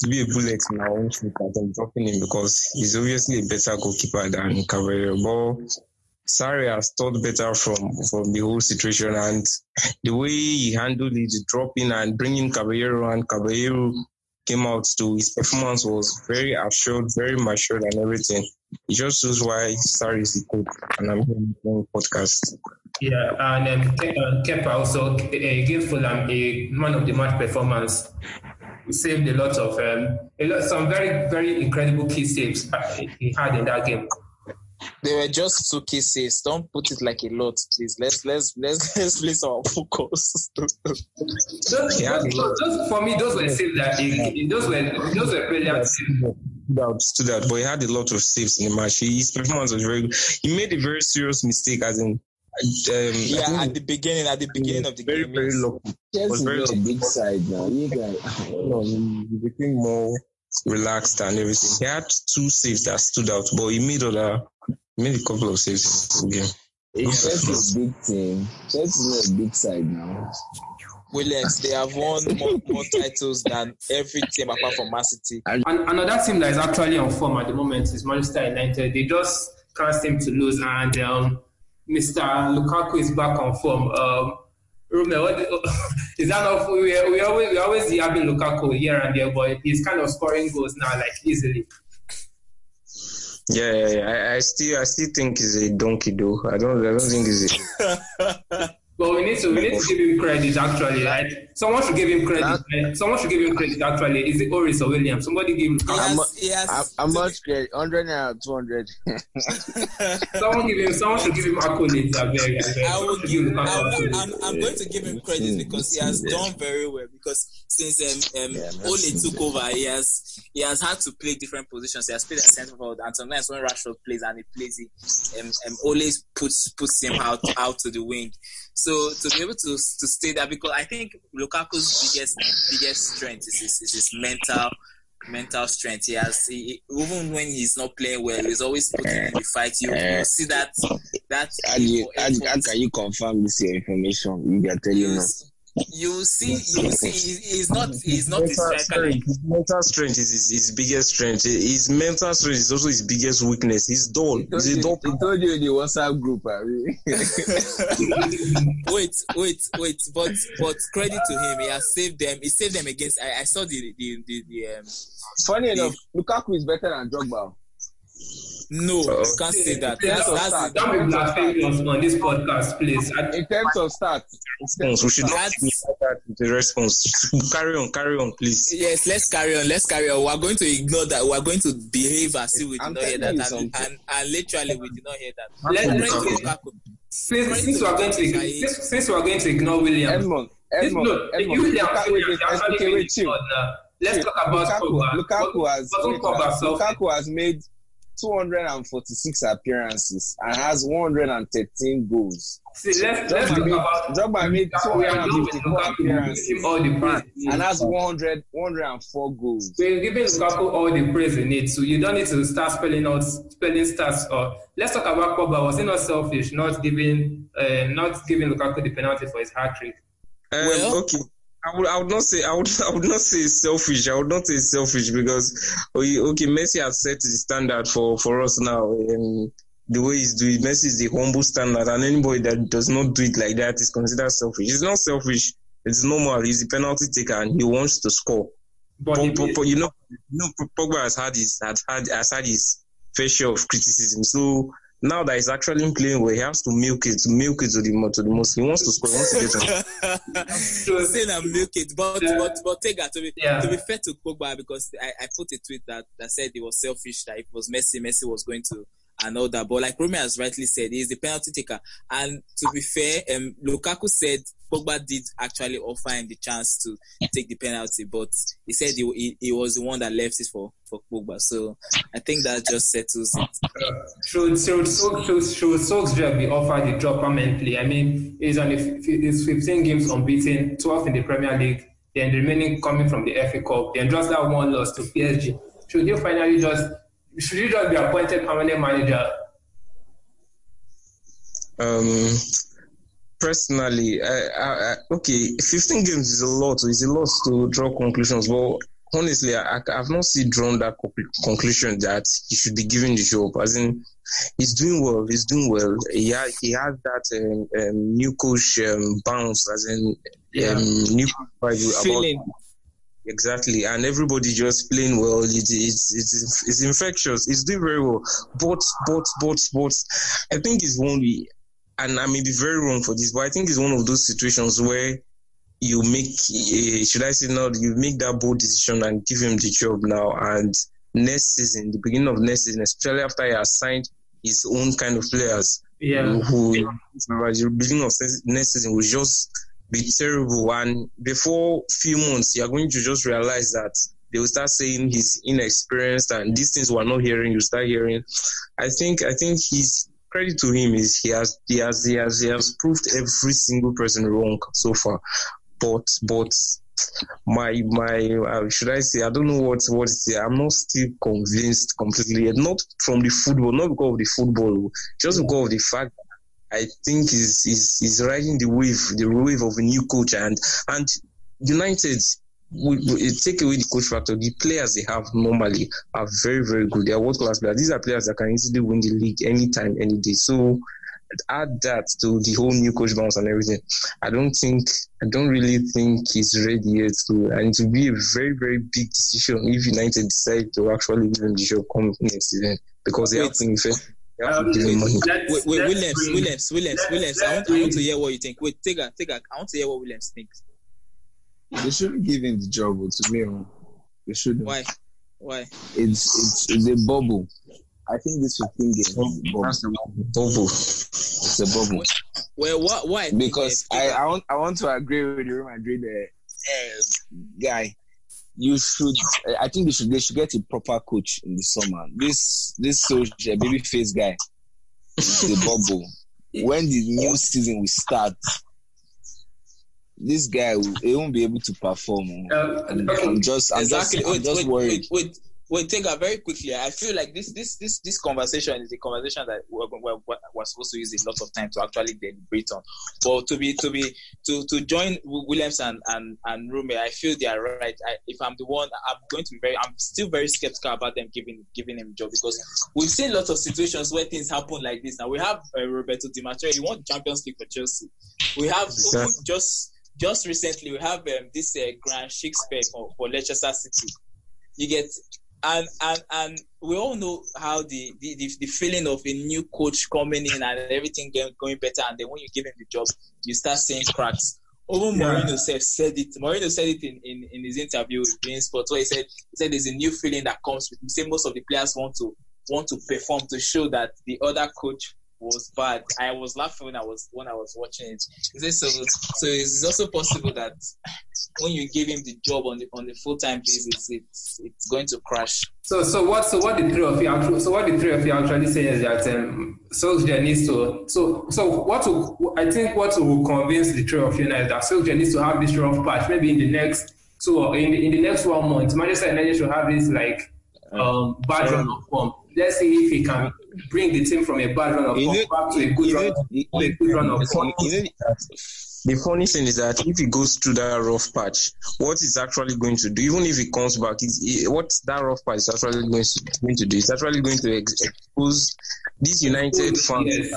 S4: to be a bullet in our own foot I'm dropping him because he's obviously a better goalkeeper than Caballero. But Sarri has thought better from from the whole situation and the way he handled it, dropping and bringing Caballero and Caballero came out to his performance was very assured, very matured and everything. It just shows why Sarri is the coach and I'm hearing the podcast.
S1: Yeah, and um, uh, Kepa also uh, gave Fulham a man of the match performance. He saved a lot of um, a lot, some very very incredible key saves uh, he had in that game.
S2: They were just two cases. Don't put it like a lot, please. Let's let's let's let's place our focus.
S1: Those,
S4: Yeah.
S1: those, those- for me, those were saves that he, he- those were those were brilliant saves.
S4: stood out, but he had a lot of saves in the match. His performance was very good. He made a very serious mistake, as in. Um,
S2: yeah, at the beginning, at the beginning of the
S4: very,
S2: game,
S4: very
S2: yes.
S4: lucky.
S3: Chelsea
S4: very
S3: is big side now. You guys,
S4: No, he he became more relaxed and everything. He had two saves that stood out, but he made other, he made a couple of saves in the game.
S3: Chelsea is a big team. Chelsea is a big side now.
S2: Williams, they have won more, more titles than every team apart from Man City.
S1: And another team that is actually on form at the moment is Manchester United. They just can't seem to lose, and um, Mr. Lukaku is back on form. Um, Rume, what is that not? We, we always we always having Lukaku here and there, but he's kind of scoring goals now, like easily.
S4: Yeah, yeah, yeah. I, I still, I still think he's a donkey though. I don't, I don't think he's a.
S1: But we need to we need to give him credit actually, right? Someone should give him credit. right? Someone should give him credit actually. Is it Oris or William? Somebody give him
S2: He
S3: I'm-
S2: has, he has,
S3: How how much credit? 100 and 200.
S1: someone give him someone should give him accolades. I beg, I beg.
S2: I will
S1: Someone should
S2: give.
S1: him
S2: I'm. I'm, I'm going to give him credit because he has done very well. Because since um, um
S3: Yeah,
S2: Ole
S3: that's-
S2: took over, he has he has had to play different positions. He has played as centre forward, and sometimes when Rashford plays and he plays it, um, um Ole puts puts him out out to the wing. So to be able to to stay there, because I think Lukaku's biggest biggest strength is his, is his mental mental strength. He has he, even when he's not playing well, he's always putting in the fight. You, you eh. see that that
S3: How, you, how,
S2: effort-
S3: how can you confirm this information? You are telling us.
S2: You see, you see, he's not, he's not a
S4: mental strength, his mental strength is his, his biggest strength. His mental strength is also his biggest weakness. He's dull.
S3: He told,
S4: He's a
S3: you,
S4: dull.
S3: he told you in the WhatsApp group, Ari.
S2: wait, wait, wait. But, but credit to him, he has saved them. He saved them against. I, I saw the, the, the, the um.
S3: Funny enough, Lukaku is better than Drogba.
S2: No, you can't say that. That's, that's,
S1: Don't be blasphemous on this podcast, please. I,
S3: In terms of stats, in terms
S4: We should not
S2: That's-
S4: be that the response. Carry on, carry on, please.
S2: Yes, let's carry on. Let's carry on. We're going to ignore that. We're going to behave as if we did
S3: I'm
S2: not hear
S3: telling
S2: that.
S3: you
S2: And,
S3: something.
S2: and, and literally, we did not hear that.
S1: Let-
S2: Credit
S1: let's-
S2: to Lukaku.
S1: since, since we are going to since, since we are going to ignore William,
S3: Edmund,
S1: this,
S3: Edmund,
S1: no,
S3: Edmund,
S1: William, uh,
S3: Lukaku,
S1: William,
S3: wait,
S1: they
S3: wait,
S1: actually
S3: okay, wait,
S1: it
S3: chill.
S1: fun now. Let's talk about
S3: Lukaku,
S1: Pogba.
S3: Lukaku has
S1: Wasn't
S3: wait,
S1: Pogba selfish?
S3: Lukaku has made 246 appearances and has 113 goals.
S1: See, let's let's talk
S3: Drogba made,
S1: about
S3: Drogba made
S1: we are done with
S3: 254
S1: give
S3: appearances
S1: him all the praise.
S3: and has 100, 104 goals.
S1: We're giving Lukaku all the praise he needs, so you don't need to start spelling out spelling stats. Or let's talk about Pogba. Was he not selfish, not giving, uh, not giving Lukaku the penalty for his hat trick?
S4: Um,
S2: Well-
S4: okay. I would, I would not say, I would, I would not say it's selfish. I would not say it's selfish because, okay, okay, Messi has set the standard for, for us now. and the way he's doing, Messi is the humble standard, and anybody that does not do it like that is considered selfish. It's not selfish. It's normal. He's a penalty taker, and he wants to score.
S1: But
S4: But,
S1: he-
S4: but, but you know, you know, Pogba has had his has had has had his fair share of criticism. So now that he's actually playing well, he has to milk it, milk it to the mo- to the most. He wants to score. He wants to get on.
S2: so saying I'm milk it, but
S1: Yeah.
S2: but but take that to be
S1: Yeah.
S2: to be fair to Pogba because I, I put a tweet that, that said he was selfish that if it was Messi, Messi was going to and all that. But like Romeo has rightly said, he's the penalty taker. And to be fair, um, Lukaku said Pogba did actually offer him the chance to take the penalty, but he said he, he, he was the one that left it for, for Pogba. So I think that just settles it.
S1: should should should should, should Solskjaer be offered the job permanently? I mean, he's on he's 15 games unbeaten, 12 in the Premier League, then the remaining coming from the FA Cup, then just that one loss to PSG. Should you finally just should you just be appointed permanent manager?
S4: Um, personally, I, I, I, okay, 15 games is a lot. It's a lot to draw conclusions, but honestly, I, I- I've not seen drawn that conclu- conclusion that he should be given the job. As in, he's doing well. He's doing well. He had, he has that um, um, new coach um, bounce, as in um, new coach about
S3: Feeling.
S4: Exactly, and everybody just playing well. It, it's it's it's infectious. It's doing very well, but but but but I think it's one and I may be very wrong for this, but I think it's one of those situations where you make uh, should I say now you make that bold decision and give him the job now, and next season, the beginning of next season, especially after he has signed his own kind of players,
S1: Yeah.
S4: who by the beginning of next season will just be terrible. And before few months, you are going to just realize that they will start saying he's inexperienced and these things we're not hearing, you start hearing. I think I think his credit to him is he has he has he has he has proved every single person wrong so far. But but my my uh, should I say I don't know what what. I'm not still convinced completely. Not from the football, not because of the football, just because of the fact I think he's, he's, he's riding the wave, the wave of a new coach and and United we, we, take away the coach factor, the players they have normally are very, very good. They are world class players. These are players that can easily win the league anytime, any day. So add that to the whole new coach bounce and everything. I don't think, I don't really think he's ready yet to, and it will be a very, very big decision if United decide to actually give him the job come next season because they have to invest.
S2: Um, wait, wait, Williams, Williams, Williams, Williams. I want, I want to hear what you think. Wait, take a, take a. I want to hear what Williams thinks.
S3: They shouldn't give him the job, to me. Oh. They shouldn't.
S2: Why? Why?
S3: It's it's, it's a bubble. I think this 15 game bubble.
S4: bubble.
S3: It's a bubble.
S2: Well, what? Why?
S3: Because I, I want I want to agree with the Real Madrid uh, guy. You should. I think they should. They should get a proper coach in the summer. This this social baby face guy is the bubble. When the new season will start, this guy he won't be able to perform.
S1: Okay.
S3: I'm just, I'm
S2: exactly.
S3: just, I'm
S2: wait,
S3: just
S2: wait,
S3: worried.
S2: wait, wait, wait, take that very quickly. I feel like this, this, this, this conversation is a conversation that we're, we're, we're supposed to use a lot of time to actually deliberate on. But to be, to be, to, to join Williams and and and Rume, I feel they are right. I, if I'm the one, I'm going to be very, I'm still very skeptical about them giving giving him a job because we've seen lots of situations where things happen like this. Now we have uh, Roberto Di Matteo. He won Champions League for Chelsea. We have
S4: Exactly.
S2: just just recently we have um, this uh, Craig Shakespeare for, for Leicester City. You get and and and we all know how the, the, the, the feeling of a new coach coming in and everything going, going better, and then when you give him the job, you start seeing cracks. Even
S1: Yeah.
S2: Mourinho said, said it. Mourinho said it in, in, in his interview with beIN Sports, where he said he said there's a new feeling that comes with. He said most of the players want to want to perform to show that the other coach was bad. I was laughing when I was when I was watching it. He so so it's also possible that when you give him the job on the on the full time basis, it's it's going to crash.
S1: So, so what? So what the three of you actually? So what the three of you actually say is that um, Solskjaer needs to. So, so what? Will, I think what will convince the three of you now is that Solskjaer needs to have this rough patch. Maybe in the next two or in the, in the next one month, Manchester United should have this like um, bad run of form. Let's see if he can bring the team from a bad run of
S3: You
S1: form
S3: know-
S1: back to a good run,
S3: know-
S1: a good run of form.
S3: You know,
S4: The funny thing is that if he goes through that rough patch, what he's actually going to do, even if he comes back, is what that rough patch is actually going to, going to do, is actually going to ex- expose these United fans
S1: Yes.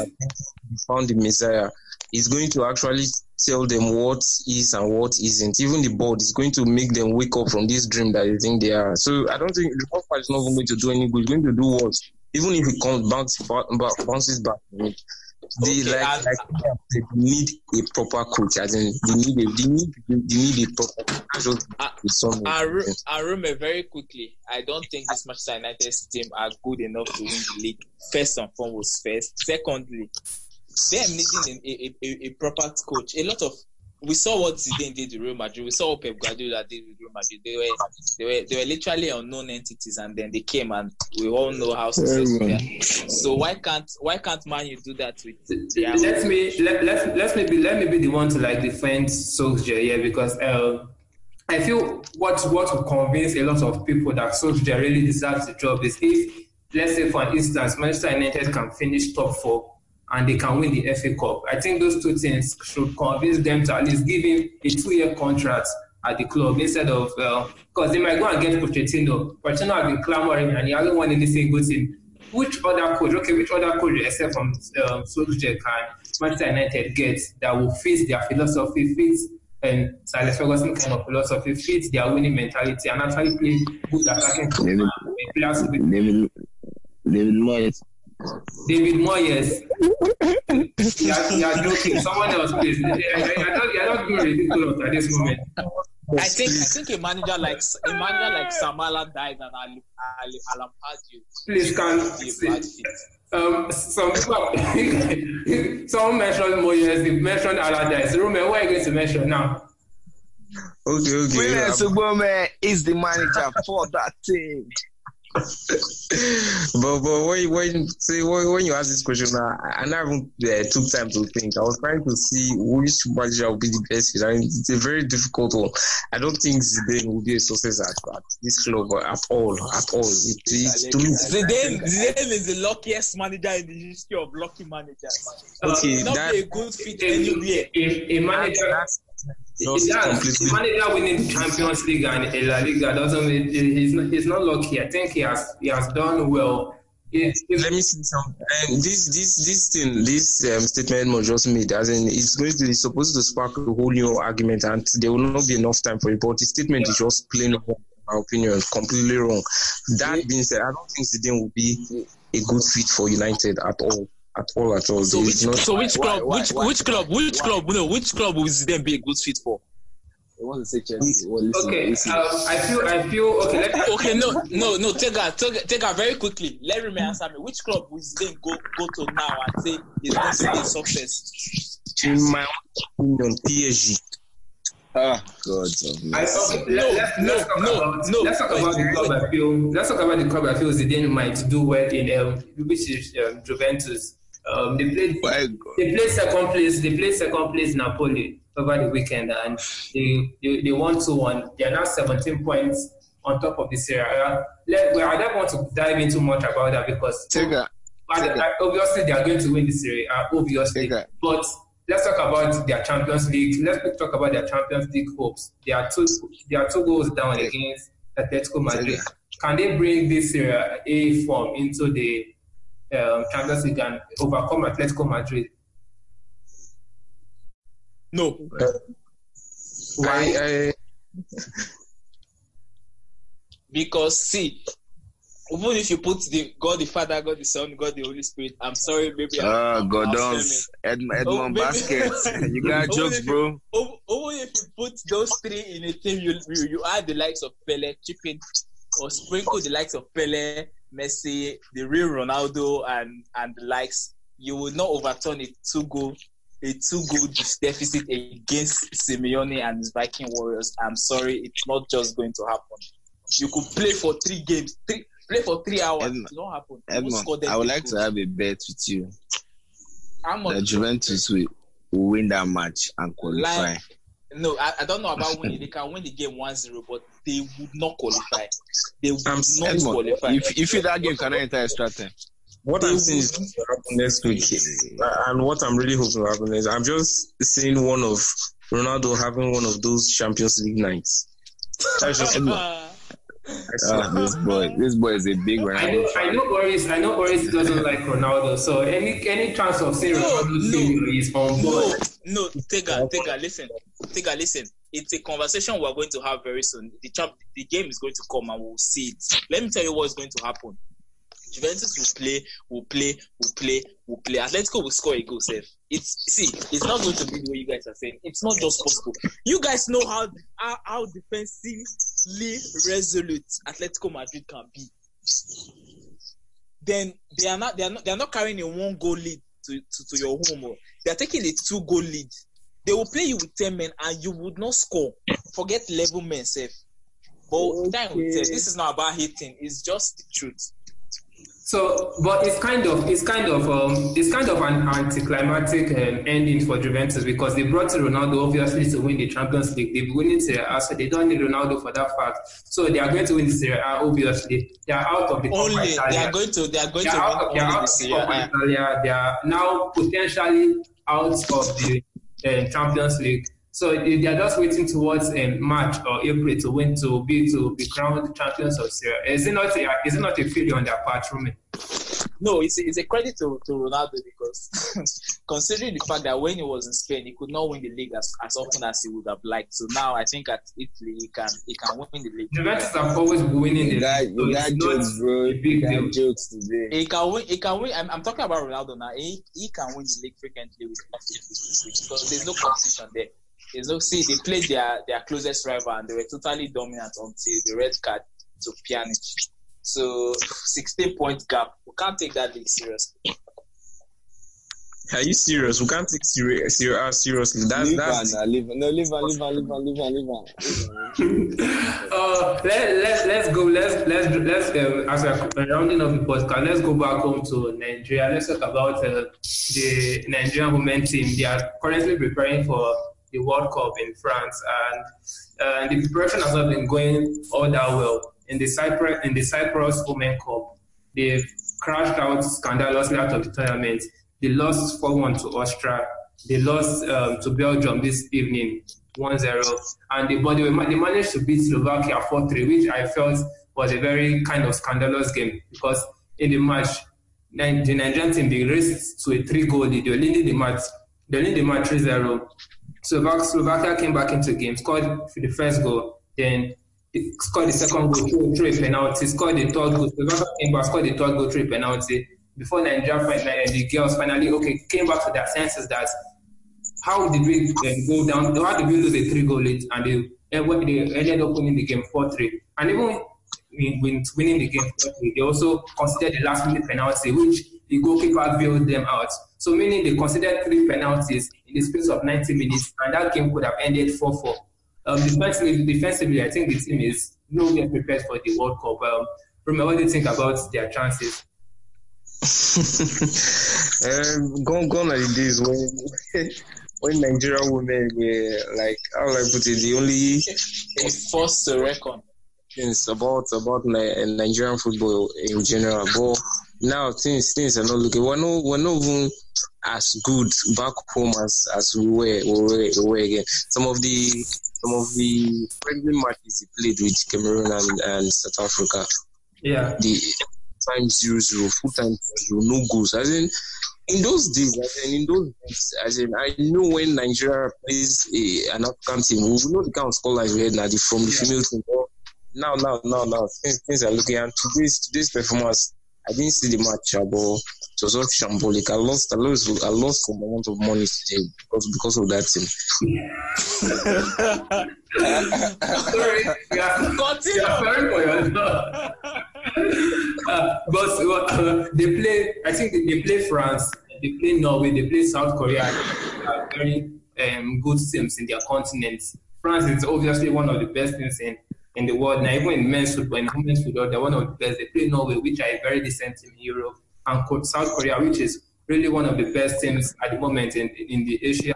S4: found the Messiah. Is going to actually tell them what is and what isn't. Even the board is going to make them wake up from this dream that they think they are. So I don't think the rough patch is not going to do any good. It's going to do worse. Even if he comes bounce, bounce, bounces back. They
S2: Okay,
S4: like, like they need a proper coach. As in, they need a they need they need a proper. What
S2: Ah,
S4: son of-
S2: very quickly, I don't think this Manchester United team are good enough to win the league. First and foremost, first. Secondly, them needing a, a, a, a proper coach. A lot of we saw what Zidane did to Real Madrid. We saw what Pep Guardiola did with Real Madrid. They were they were they were literally unknown entities, and then they came, and we all know how successful they are. So why can't why can't Man U do that with their
S1: let me let, let, let me be let me be the one to like defend Solskjaer here because um, I feel what what will convince a lot of people that Solskjaer really deserves the job is if let's say for instance Manchester United can finish top four and they can win the FA Cup. I think those two things should convince them to at least give him a two-year contract at the club instead of because they might go and get Pochettino. Pochettino has been clamoring and he hasn't won anything good in which other coach, okay, which other coach except from um, Solskjaer can Manchester United get that will fit their philosophy, fit and Sir Alex Ferguson kind of philosophy, fit their winning mentality, and actually play good attacking football. will
S3: David, David Moyes.
S1: David Moyes. you, are, you are joking. Someone else, please. You are not, you are not being ridiculous at this moment.
S2: I think I think a manager like a manager like Sam Allardyce and Ali Ali Alan Pardew
S1: Please, can
S2: be a bad fit.
S1: um, some people, someone mentioned Moyes, they mentioned Allardyce. Roman, what are you going to mention now?
S4: Okay, okay.
S3: William
S4: yeah.
S3: Subome is the manager for that team.
S4: But but when when say when, when you ask this question, I, I never uh, took time to think. I was trying to see which manager would be the best fit. I mean, it's a very difficult one. I don't think Zidane will be a success at, at this club at all, at all. It, it, to me,
S2: Zidane, Zidane is the luckiest manager in the history of lucky managers.
S4: Okay,
S2: He's not
S4: that-
S2: be a good fit
S1: A,
S2: anywhere.
S1: a, a manager,
S4: that's
S1: It
S4: just
S1: does.
S4: completely.
S1: The manager winning Champions League and La Liga doesn't mean he's not, he's not lucky. I think he has he has done well.
S4: Let me see some. Um, this this this thing, this um, statement Edmund just made, as in, it's going to, it's supposed to spark a whole new argument, and there will not be enough time for it. But the statement is just plain wrong, in my opinion, completely wrong. That being said, I don't think Zidane will be a good fit for United at all, at all, at all.
S2: So
S4: There
S2: which,
S4: is not-
S2: so which
S3: why-
S2: club,
S3: why-
S2: which
S3: why-
S2: which club, which
S3: why?
S2: club, no, which club will Zidane be a good fit for?
S3: He wants to say Chelsea. Well, listen,
S1: okay,
S3: listen.
S1: um, I feel I feel okay. Let,
S2: Okay, no, no, no. Take her, take her, take her very quickly. Let me answer me. Which club will then go go to now and say is going to be a success?
S4: in my opinion, PSG.
S3: Ah, God
S1: I, okay,
S2: No,
S1: let,
S2: no,
S1: let's talk
S2: no,
S1: about,
S2: no.
S1: Let's talk about the club. I feel. Let's talk about the club. I feel Zidane might do well in, um, which is um, Juventus. Um, they played. They played second place. They played second place Napoli over the weekend, and they they, they won two one. They are now seventeen points on top of the Serie A. Let, well, I don't want to dive into much about that because
S3: Take a,
S1: but,
S3: take a-
S1: uh, obviously they are going to win the Serie A, obviously.
S3: Take a-
S1: But let's talk about their Champions League. Let's talk about their Champions League hopes. They are two, they are two goals down against Atletico Madrid. Can they bring this Serie A form into the um, Champions League and overcome Atletico Madrid?
S2: No.
S1: Why?
S4: I,
S2: Because see, even if you put the God the Father, God the Son, God the Holy Spirit, I'm sorry, maybe I'm,
S3: Ah,
S2: I'm
S3: Ed, Edmund
S2: Oh.
S3: Basket. you got jokes,
S2: baby.
S3: bro.
S2: Even even if you put those three in a team, you you, you add the likes of Pele, chip in, or sprinkle the likes of Pele, Messi, the real Ronaldo, and and the likes. You will not overturn a two goal a two goal deficit against Simeone and his Viking Warriors. I'm sorry, it's not just going to happen. You could play for three games, three, play for three hours.
S3: Edmund,
S2: it will not happen. You won't score them
S3: I would like to have a bet with you
S2: How much?
S3: that Juventus will, will win that match and qualify.
S2: Like, no, I, I don't know about winning. They can win the game 1-0, but they would not qualify. They would
S4: I'm
S2: not
S3: Edmund,
S2: qualify.
S3: if, if that game cannot enter extra time,
S4: what I'm saying is going to happen next week, Uh, and what I'm really hoping will happen is I'm just seeing one of Ronaldo having one of those Champions League nights. That's just
S2: Ah,
S3: this boy, this boy is a big
S1: I know,
S3: Ronaldo.
S1: I know Boris. I know Boris doesn't like Ronaldo. So any any chance of seeing
S2: No,
S1: Ronaldo
S2: no.
S1: failure is on
S2: no,
S1: board.
S2: no, Tega, Tega, listen. Tega, listen. It's a conversation we're going to have very soon. The champ, the game is going to come and we'll see it. Let me tell you what's going to happen. Juventus will play, will play, will play, will play. Atletico will score a goal, safe. It's see, it's not going to be the way you guys are saying. It's not just possible. You guys know how how, how defensively resolute Atletico Madrid can be. Then they are not they are not they are not carrying a one goal lead to, to, to your home. Oh. They are taking a two goal lead. They will play you with 10 men and you would not score. Forget 11 men, safe. But time will tell. This is not about hating, it's just the truth.
S1: So, but it's kind of it's kind of um it's kind of an anticlimactic um, ending for Juventus because they brought Ronaldo obviously to win the Champions League. They've winning Serie A, so they don't need Ronaldo for that fact. So they are going to win the Serie A. Obviously, they are out of the
S2: Only they are going to they are going
S1: They
S2: to
S1: out
S2: win
S1: they are out
S2: the Serie A.
S1: Italia. They are now potentially out of the uh, Champions League. So they they are just waiting towards um, March or April to win to be to be crowned champions of Serie A. Is it not a, is it not a failure on their part, Rume?
S2: No, it's a, it's a credit to, to Ronaldo because considering the fact that when he was in Spain, he could not win the league as, as often as he would have liked. So now I think at Italy he can he can win the league.
S1: Juventus have always winning the
S3: You got,
S1: league, so
S3: you got
S1: it's not
S3: jokes, bro.
S1: a
S3: You
S1: big
S3: got jokes today.
S2: He can win. He can win. I'm, I'm talking about Ronaldo now. He, he can win the league frequently with because there's no competition there. There's no see. They played their their closest rival and they were totally dominant until the red card to Pjanic. So 16 point gap. We can't take that league seriously.
S4: Are you serious? We can't take serious, serious, seriously. That's
S3: leave
S4: that's
S3: on, uh, leave on. No, leave on, leave on, leave on, leave on, leave on.
S1: uh, let, let, let's go. Let's let's let's um, as a rounding of the podcast. Let's go back home to Nigeria. Let's talk about uh, the Nigerian women team. They are currently preparing for the World Cup in France, and uh, the preparation has not been going all that well. In the Cyprus in the Cyprus Women Cup, they've crashed out scandalously out of the tournament. They lost 4-1 to Austria. They lost um, to Belgium this evening, 1-0. And they, but they, they managed to beat Slovakia 4-3, which I felt was a very kind of scandalous game because in the match, the Nigerian team, they raced to a three-goal lead. They leading the match. They leading the match 3-0. Slovak, Slovakia came back into the game, scored for the first goal, then scored the second goal through, through a penalty, scored the third goal. Slovakia came back, scored the third goal through a penalty. Before Nigeria, fin- uh, the girls finally okay came back to their senses that how did we uh, go down? How did we lose a three goal lead? And they, uh, they ended up winning the game 4 3. And even in winning the game 4 3, they also considered the last minute penalty, which the goalkeeper bailed them out. So, meaning they considered three penalties in the space of 90 minutes, and that game could have ended 4 4. Um, defensively, defensively, I think the team is nowhere prepared for the World Cup. Um, remember, what do you think about their chances?
S4: um, gone, gone are the days when when Nigerian women were like, how will I put it, the only
S2: A force to reckon.
S4: things about about Nigerian football in general. But now things things are not looking. We're not we're not even as good back home as as we were we were, we were again. Some of the some of the friendly matches he played with Cameroon and, and South Africa,
S1: Yeah.
S4: the time zero zero, full time zero, no goals. As in in those days, as in, in those days, as in I know when Nigeria plays a, an African team, we know the kind of scorelines we had now the, from the female team. Now, now, now, now, things, things are looking. And today's today's performance, I didn't see the match, uh, but it was all shambolic. I lost, I lost, I lost some amount of money today because because of that team.
S1: Sorry. Yeah.
S2: Continue.
S1: Yeah, sorry for your uh, but uh, they play. I think they, they play France. They play Norway. They play South Korea. They are very um, good teams in their continent. France is obviously one of the best teams in, in the world now. Even in men's football, in women's football, they're one of the best. They play Norway, which are a very decent team in Europe, and South Korea, which is really one of the best teams at the moment in in the Asian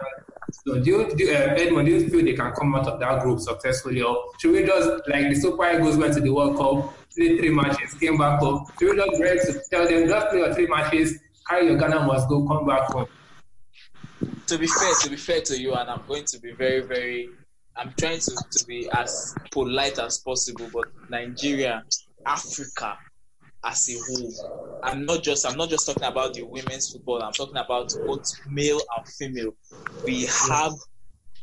S1: so do you, do, you- uh, Edmund, do you feel they can come out of that group successfully, or should we just like the Super Eagles went to the World Cup, played three matches, came back home? Should we just ready to tell them just play your three matches, carry your Ghana must go, come back home?
S2: to be fair, to be fair to you, and I'm going to be very, very. I'm trying to, to be as polite as possible, but Nigeria, Africa, as a whole, I'm not just. I'm not just talking about the women's football. I'm talking about both male and female. We have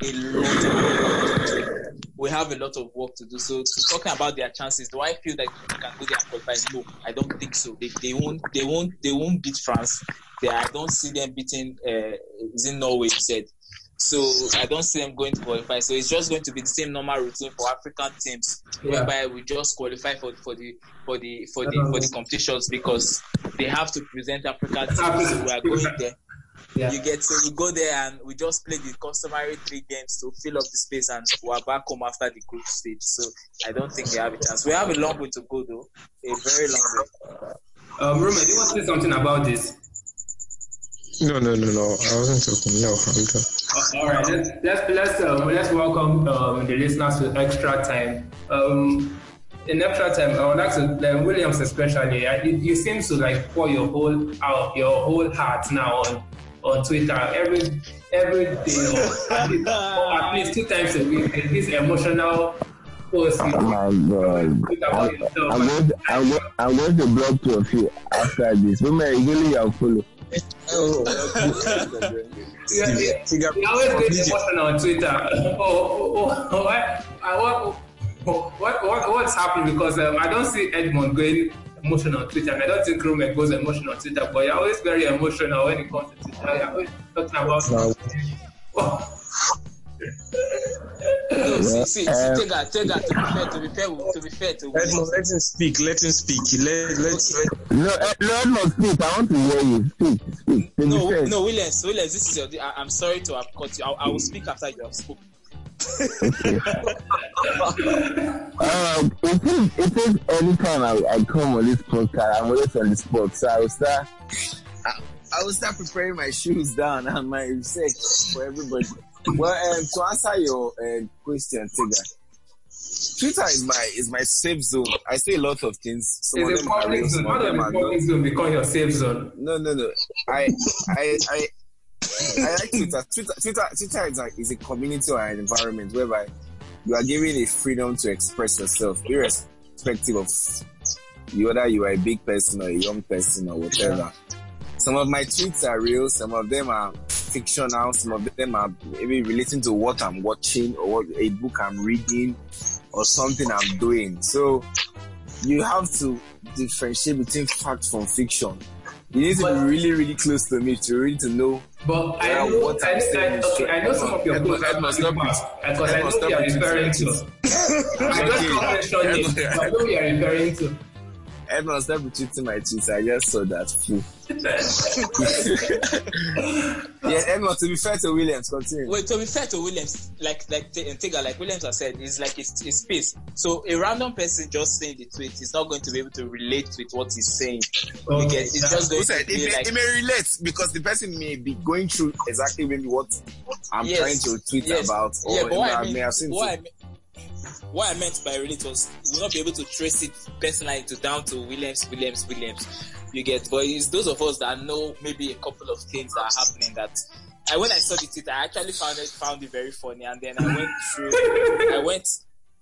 S2: a lot of work to do. We have a lot of work to do. So, to talking about their chances, do I feel that they can go there and qualify? No, I don't think so. They, they won't. They won't. They won't beat France. They, I don't see them beating. Uh, is in Norway? You said. So I don't see them going to qualify. So it's just going to be the same normal routine for African teams,
S1: Yeah.
S2: whereby we just qualify for for the for the for the for the competitions because they have to present African teams. So we are going there.
S1: Yeah.
S2: You get so we go there and we just play the customary three games to fill up the space and we're back home after the group stage. So I don't think they have a chance. We have a long way to go though, a very long way.
S1: Um, Roma, do you want to say something about this?
S4: No, no, no, no. I wasn't talking. No, I'm done.
S1: Uh, All right, let's let's let's um, let's welcome um, the listeners to extra time. Um, in extra time, I would like to um, Williams especially. I, you seem to like pour your whole out your whole heart now on on Twitter every every day, or at least, or at least two times a week. There's This emotional post.
S3: Oh my god.
S1: Tweet about yourself.
S3: I'm going, to, I'm, going, I'm going to block two of you after this. Women, really, you follow.
S1: Yeah, yeah. You always get emotional on Twitter. oh, oh, oh, what, what, what, what, what's happening? Because um, I don't see Edmund going emotional on Twitter, and I don't think Roman goes emotional on Twitter. But you're always very emotional when it comes to Twitter. You're always talking about.
S4: No.
S2: See, see,
S3: Um,
S2: take her, take her. To be fair, to be fair, to be fair to
S4: Let him, let him speak. Let him speak. Let, let's, let,
S3: No, eh, no, Edmund, speak. I want to hear you. Speak, speak. To
S2: No,
S3: fair.
S2: no, Williams, Williams, this is your. I, I'm sorry to have cut you. I, I will speak after you have spoken.
S3: Um, it is, it is anytime I, I come on this podcast, I'm always on the spot. So I will start, I, I will start preparing my shoes down and my research for everybody. Well, um, to answer your uh, question, Tega, Twitter is my is my safe zone. I say a lot of things. Some
S1: It's a
S3: them are
S1: public
S3: real,
S1: zone.
S3: some
S1: How
S3: of them
S1: the
S3: are not.
S1: public zone become your safe zone?
S3: No, no, no. I, I, I, I like Twitter. Twitter, Twitter, Twitter is a, is a community or an environment whereby you are given a freedom to express yourself, irrespective of whether you are a big person or a young person or whatever. Some of my tweets are real. Some of them are fictional. Some of them are maybe relating to what I'm watching or what a book I'm reading or something I'm doing. So you have to differentiate between fact from fiction. You need to
S1: But-
S3: be really, really close to me to really to know.
S1: But I know,
S3: what
S1: I,
S3: I'm
S1: I,
S3: saying is
S1: okay. I know some of your
S3: Edmund,
S1: posts
S3: Edmund,
S1: are
S3: stop
S1: because. I know
S3: Edmund,
S1: who
S3: stop
S1: you are referring to. I just
S3: Okay.
S1: can't mention names.
S3: Edmund.
S1: I know you are referring to.
S3: Edmund, stop retweeting my tweets. I just saw that. Phew. yeah, Edmund, to be fair to Williams, continue.
S2: Wait, to be fair to Williams, like like T- Tega, like Williams has said, it's like it's, it's space. So a random person just saying the tweet is not going to be able to relate with what he's saying. Oh.
S1: Okay.
S2: Because it's just going
S3: Who said
S2: to
S3: it
S2: be
S3: may,
S2: like
S3: it may relate because the person may be going through exactly maybe what I'm
S2: Yes.
S3: trying to tweet
S2: Yes.
S3: about, or
S2: yeah, but what I
S3: may have seen.
S2: what I mean, what I meant by relate was we will not be able to trace it personally to down to Williams, Williams, Williams. You get, but it's those of us that know maybe a couple of things that are happening that. I, when I saw the tweet, I actually found it found it very funny, and then I went through. I went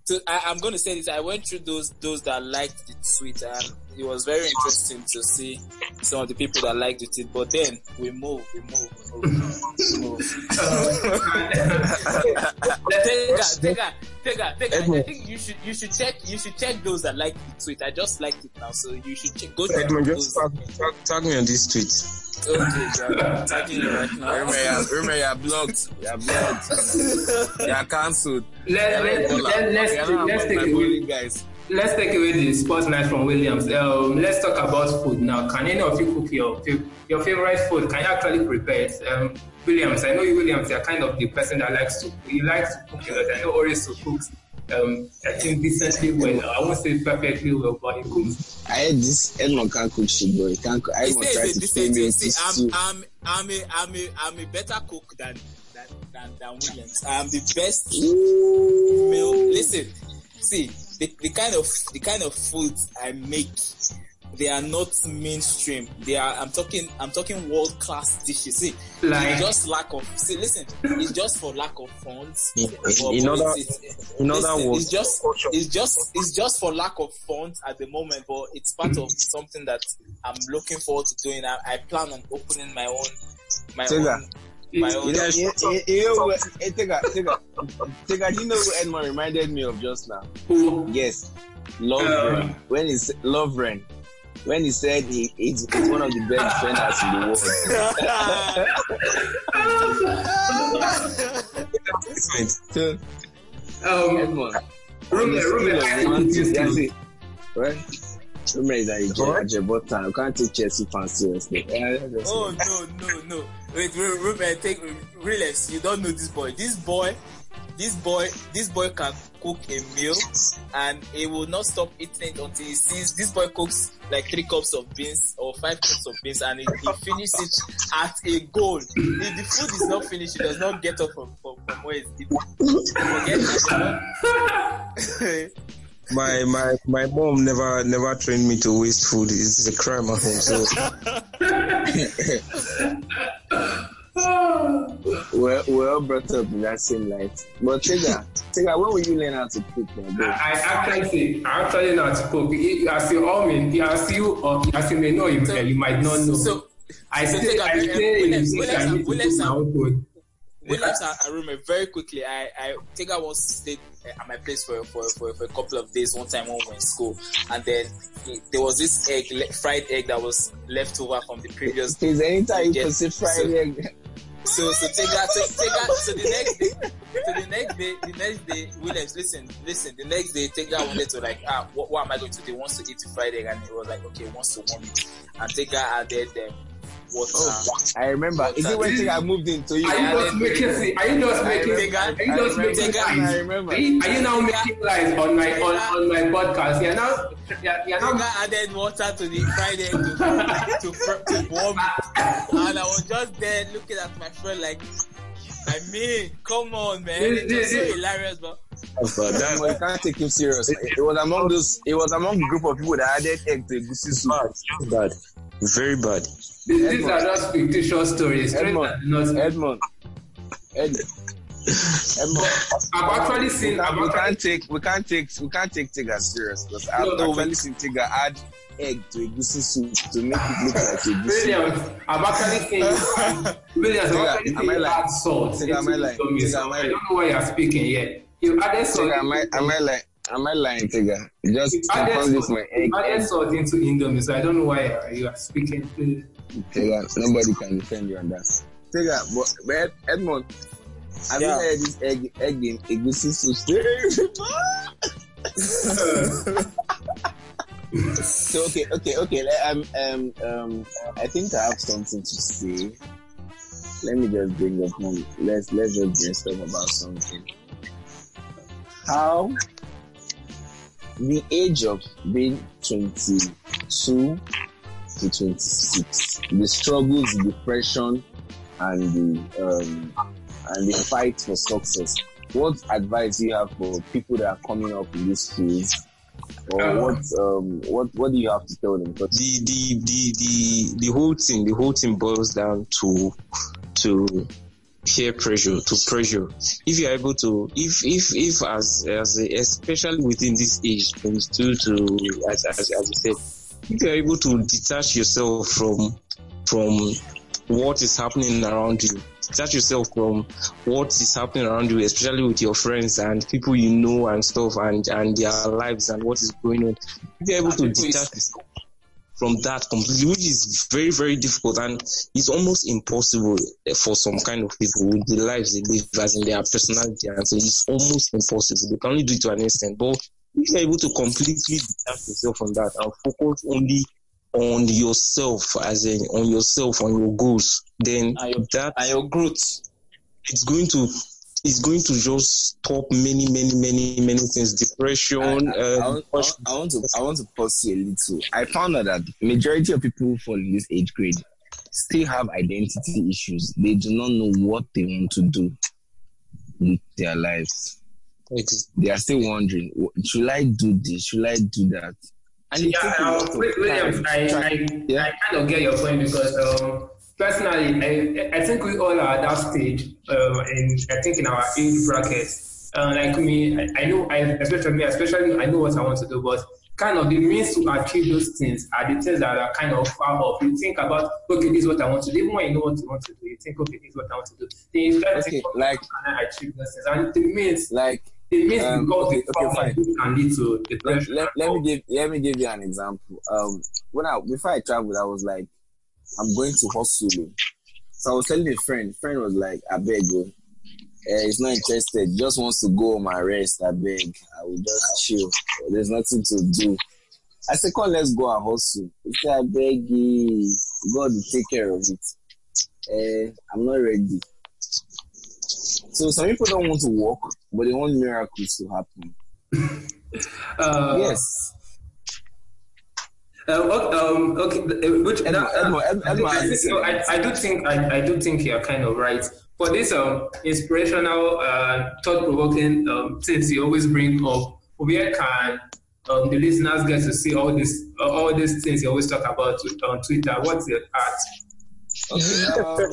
S2: to. I, I'm going to say this. I went through those those that liked the tweet, and it was very interesting to see some of the people that liked the tweet. But then we move, we move, we move, we move. Take that, take that, take that, take that. I think you should you should check you should check those that like the tweet. I just liked it now, so you should check, go check
S4: Edmund,
S2: those.
S4: just tag, tag, tag me on this tweet.
S2: Okay, I'm tagging you right now.
S3: Remember, you're, remember, you're blocked. You're blocked. you're cancelled.
S1: Let, let, let, let's,
S3: You're
S1: let's take
S3: my
S1: away
S3: bullying guys.
S1: Let's take away the spotlight from Williams. Um, let's talk about food now. Can any of you cook your your favorite food? Can you actually prepare it? Um, Williams, I know you, Williams. You're kind of the person that likes to you like to cook a lot. I know Orisu cooks. Um, I think decently well. I won't say perfectly well, but he cooks.
S3: I heard this Edmund can't cook shit, bro. He can't cook. I
S2: He
S3: even
S2: says
S3: tried
S2: it's
S3: to
S2: the
S3: play
S2: same
S3: me
S2: thing.
S3: with
S2: See,
S3: this
S2: I'm. I'm, I'm a, I'm a, I'm a better cook than, than, than, than Williams. I'm the best meal. Listen, see, the, the kind of, the kind of food I make, they are not mainstream. They are, I'm talking, I'm talking world class dishes. See,
S1: Like-
S2: it's just lack of, see, listen, it's just for lack of funds.
S4: In-
S2: But-
S4: in other-
S2: it's- it's-
S4: in other words,
S2: it's just, it's just, it's just for lack of funds at the moment, but it's part of something that I'm looking forward to doing. I, I plan on opening my own, my
S3: Tega.
S2: own, my own.
S3: You know, you, you, you you what Edmund reminded me of just now?
S1: Who?
S3: Yes, Love
S1: Um,
S3: Ren. When he said Lovren, when he said he, he's, he's one of the best defenders in the world.
S1: Um,
S3: Edmund,
S1: Ruben, Ruben, I
S3: of one
S1: cook
S3: thing.
S1: This
S3: That's
S1: too.
S3: it. Right? Remember is that a Jebota. You can't take Chelsea fans seriously.
S2: Oh no no no! Wait, Ru- Ruben, take relax. You don't know this boy. This boy, this boy, this boy can cook a meal, and he will not stop eating it until he sees. This boy cooks like three cups of beans or five cups of beans, and he, he finishes it at a goal. If the food is not finished, he does not get up from from, from where he's eating. Forget it.
S4: My my my mom never never trained me to waste food. It's a crime at home. So
S3: We're, we're all brought up in that same light. But Tega, Tega, when will you learn how to cook, man? bro?
S1: I actually I actually know how to cook. You- As you all may, as you or as you may know, you,
S2: So-
S1: you might not know.
S2: So
S1: I
S2: so
S1: say,
S2: take
S1: I
S2: a-
S1: say,
S2: Williams-
S1: in
S2: Williams
S1: I
S2: and-
S1: need to
S2: Williams
S1: cook my
S2: and-
S1: own food.
S2: Williams and Arume, very quickly, I, I think I once stayed uh, at my place for, for, for, for a couple of days one time when we were in school. And then he- there was this egg, le- fried egg that was left over from the previous.
S3: Please, anytime you say fried
S2: So-
S3: egg,
S2: So so take that take, take that so the next day so the next day the next day Williams listen listen the next day take that wanted to like ah what, what am I going to do? He wants to eat the fried egg and he was like okay he wants to warm it and take that added them water.
S3: Oh, I remember. Is it when I moved into you?
S1: Are you just making? Are you just making? Are you just making
S3: I remember.
S1: Are you, are you now making lies on my on, on my podcast? You're now you're, you're now
S2: Tega added water to the Friday to to, to, to warm it, and I was just there looking at my friend like. I mean, come on, man. It's just so hilarious, but
S4: But that,
S3: But you can't take him serious. It was among those. It was among the group of people that added egg to egusi soup.
S4: bad, very bad.
S1: These, these are just fictitious stories. Straight
S3: Edmund,
S1: and not-
S3: Edmund, Ed, Edmund.
S1: I've actually
S3: We
S1: seen. I've
S3: can't, we can't take we can't take we can't take Tega serious because I've
S1: No, no,
S3: actually seen Tega add egg to egusi soup to make it look like egusi.
S1: Williams, I've actually seen. Williams, I've actually
S3: am
S1: seen
S3: I
S1: add salt. Into
S3: am I lying?
S1: Indomie,
S3: am I
S1: I don't know why you're speaking yet. You added salt.
S3: Tega, am I am I lying? Am I lying, Tega? Just confirm this my egg.
S1: you added salt into Indomie, so I don't know why you are speaking.
S3: Tega, nobody can defend you on that. Tega, but, but Ed- Edmund, have
S2: Yeah.
S3: you heard this egg egg in egusi soup so okay, okay, okay. Um, um, um, I think I have something to say. Let me just bring up one. Let's let's just talk about something. How the age of being twenty-two to twenty-six, the struggles, the depression, and the um, and the fight for success. What advice do you have for people that are coming up in this field? Or
S1: Uh,
S3: what um what what do you have to tell them? Because
S4: the the the the the whole thing the whole thing boils down to to peer pressure to pressure if you're able to if if if as as a, especially within this age 22 to as, as, as you said if you're able to detach yourself from from what is happening around you detach yourself from what is happening around you especially with your friends and people you know and stuff and and their lives and what is going on if you're able to detach yourself from that completely, which is very, very difficult and it's almost impossible for some kind of people with the lives they live as in their personality and so it's almost impossible. They can only do it to an extent. But if you're able to completely detach yourself from that and focus only on yourself as in on yourself, on your goals, then
S2: And your-
S4: that
S2: and your growth.
S4: it's going to it's going to just stop many, many, many, many things. Depression,
S3: I, I,
S4: um,
S3: want, I, want, I want to I want to pause you a little. I found out that majority of people who fall in this age grade still have identity issues. They do not know what they want to do with their lives.
S4: It's,
S3: They are still wondering, should I do this? Should I do that? And
S1: Yeah,
S3: takes a
S1: um,
S3: lot of
S1: Wi- Williams,
S3: time
S1: I, I,
S3: Yeah.
S1: I kind of get your point because um, personally, I, I think we all are at that stage, um, in, I think in our age bracket. Uh, like me, I, I know, I, especially me, especially I know what I want to do, but kind of the means to achieve those things are the things that are kind of far off. You think about, okay, this is what I want to do. Even when you know what you want to do, you think, okay, this is what I want to do. Then you start
S3: Okay,
S1: thinking,
S3: like-
S1: how can I achieve those things? And the means,
S3: like
S1: the means
S3: Um,
S1: because
S3: okay, fine.
S1: can lead to
S3: let,
S1: depression.
S3: let, let me give let me give you an example. Um, when I before I traveled, I was like, I'm going to hustle. So I was telling a friend. Friend was like, I beg you. Uh, he's not interested. He just wants to go home and rest. I beg. I will just chill. There's nothing to do. I said, come, let's go and hustle. He said, I beg you. God will take care of it. Uh, I'm not ready. So some people don't want to walk, but they want miracles to happen.
S1: Uh,
S3: yes.
S1: Um, okay, um, okay, uh, which,
S3: Edmo,
S1: that-
S3: Edmo, Edmo,
S1: I, I, think- so I, I do think I, I do think you're kind of right. For this um inspirational, uh, thought-provoking um, things you always bring up, where can um, the listeners get to see all this, uh, all these things you always talk about on Twitter? What's your art?
S3: Okay, um,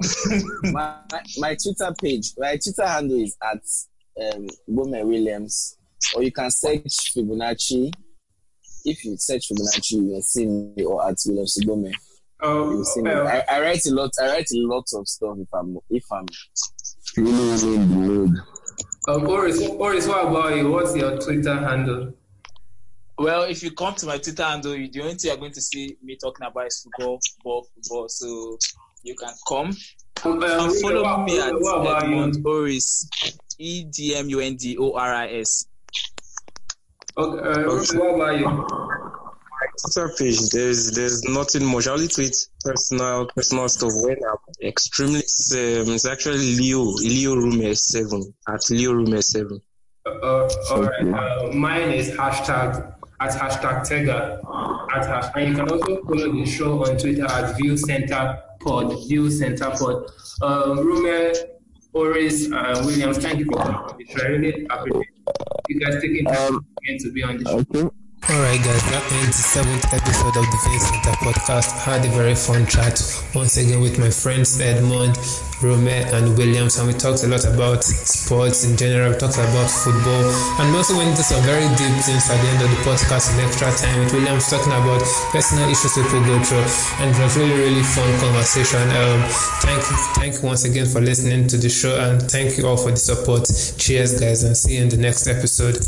S3: my, my Twitter page, my Twitter handle is at um, Bome Williams, or you can search Fibonacci. If you search Fibonacci, you will see me or at Williams Bome. You
S1: Um,
S3: see me. I, I write a lot. I write a lot of stuff if I'm if I'm really really in the mood.
S1: um, Oris, Oris, what about you? What's your Twitter handle?
S2: Well, if you come to my Twitter handle, the only thing you're going to see me talking about is football, football, football. So you can come
S3: Um,
S2: And follow
S3: what-
S2: me at
S3: what about you?
S2: Edmund Oris. E D M U N D O R I S.
S3: Okay, uh, what about you?
S4: Twitter page, there's there's nothing much. I only tweet personal personal stuff when I'm extremely. It's, um, it's actually Leo Leo Rumer seven at Leo Rumer seven.
S3: Uh, all right. Uh, mine is hashtag at hashtag Tega at hash, and you can also follow the show on Twitter at View Center Pod. View Center Pod. Um, Rume, Oris, and Williams, thank you for coming on the show. I really appreciate you guys taking time again to be on the show.
S5: Okay.
S1: Alright guys, that ends the seventh episode of the Face Center podcast. I had a very fun chat once again with my friends Edmund, Rume and Williams and we talked a lot about sports in general, we talked about football and we also went into some very deep things at the end of the podcast in extra time with Williams talking about personal issues people go through and it was really really fun conversation. Um, thank you, thank you once again for listening to the show and thank you all for the support. Cheers guys and see you in the next episode.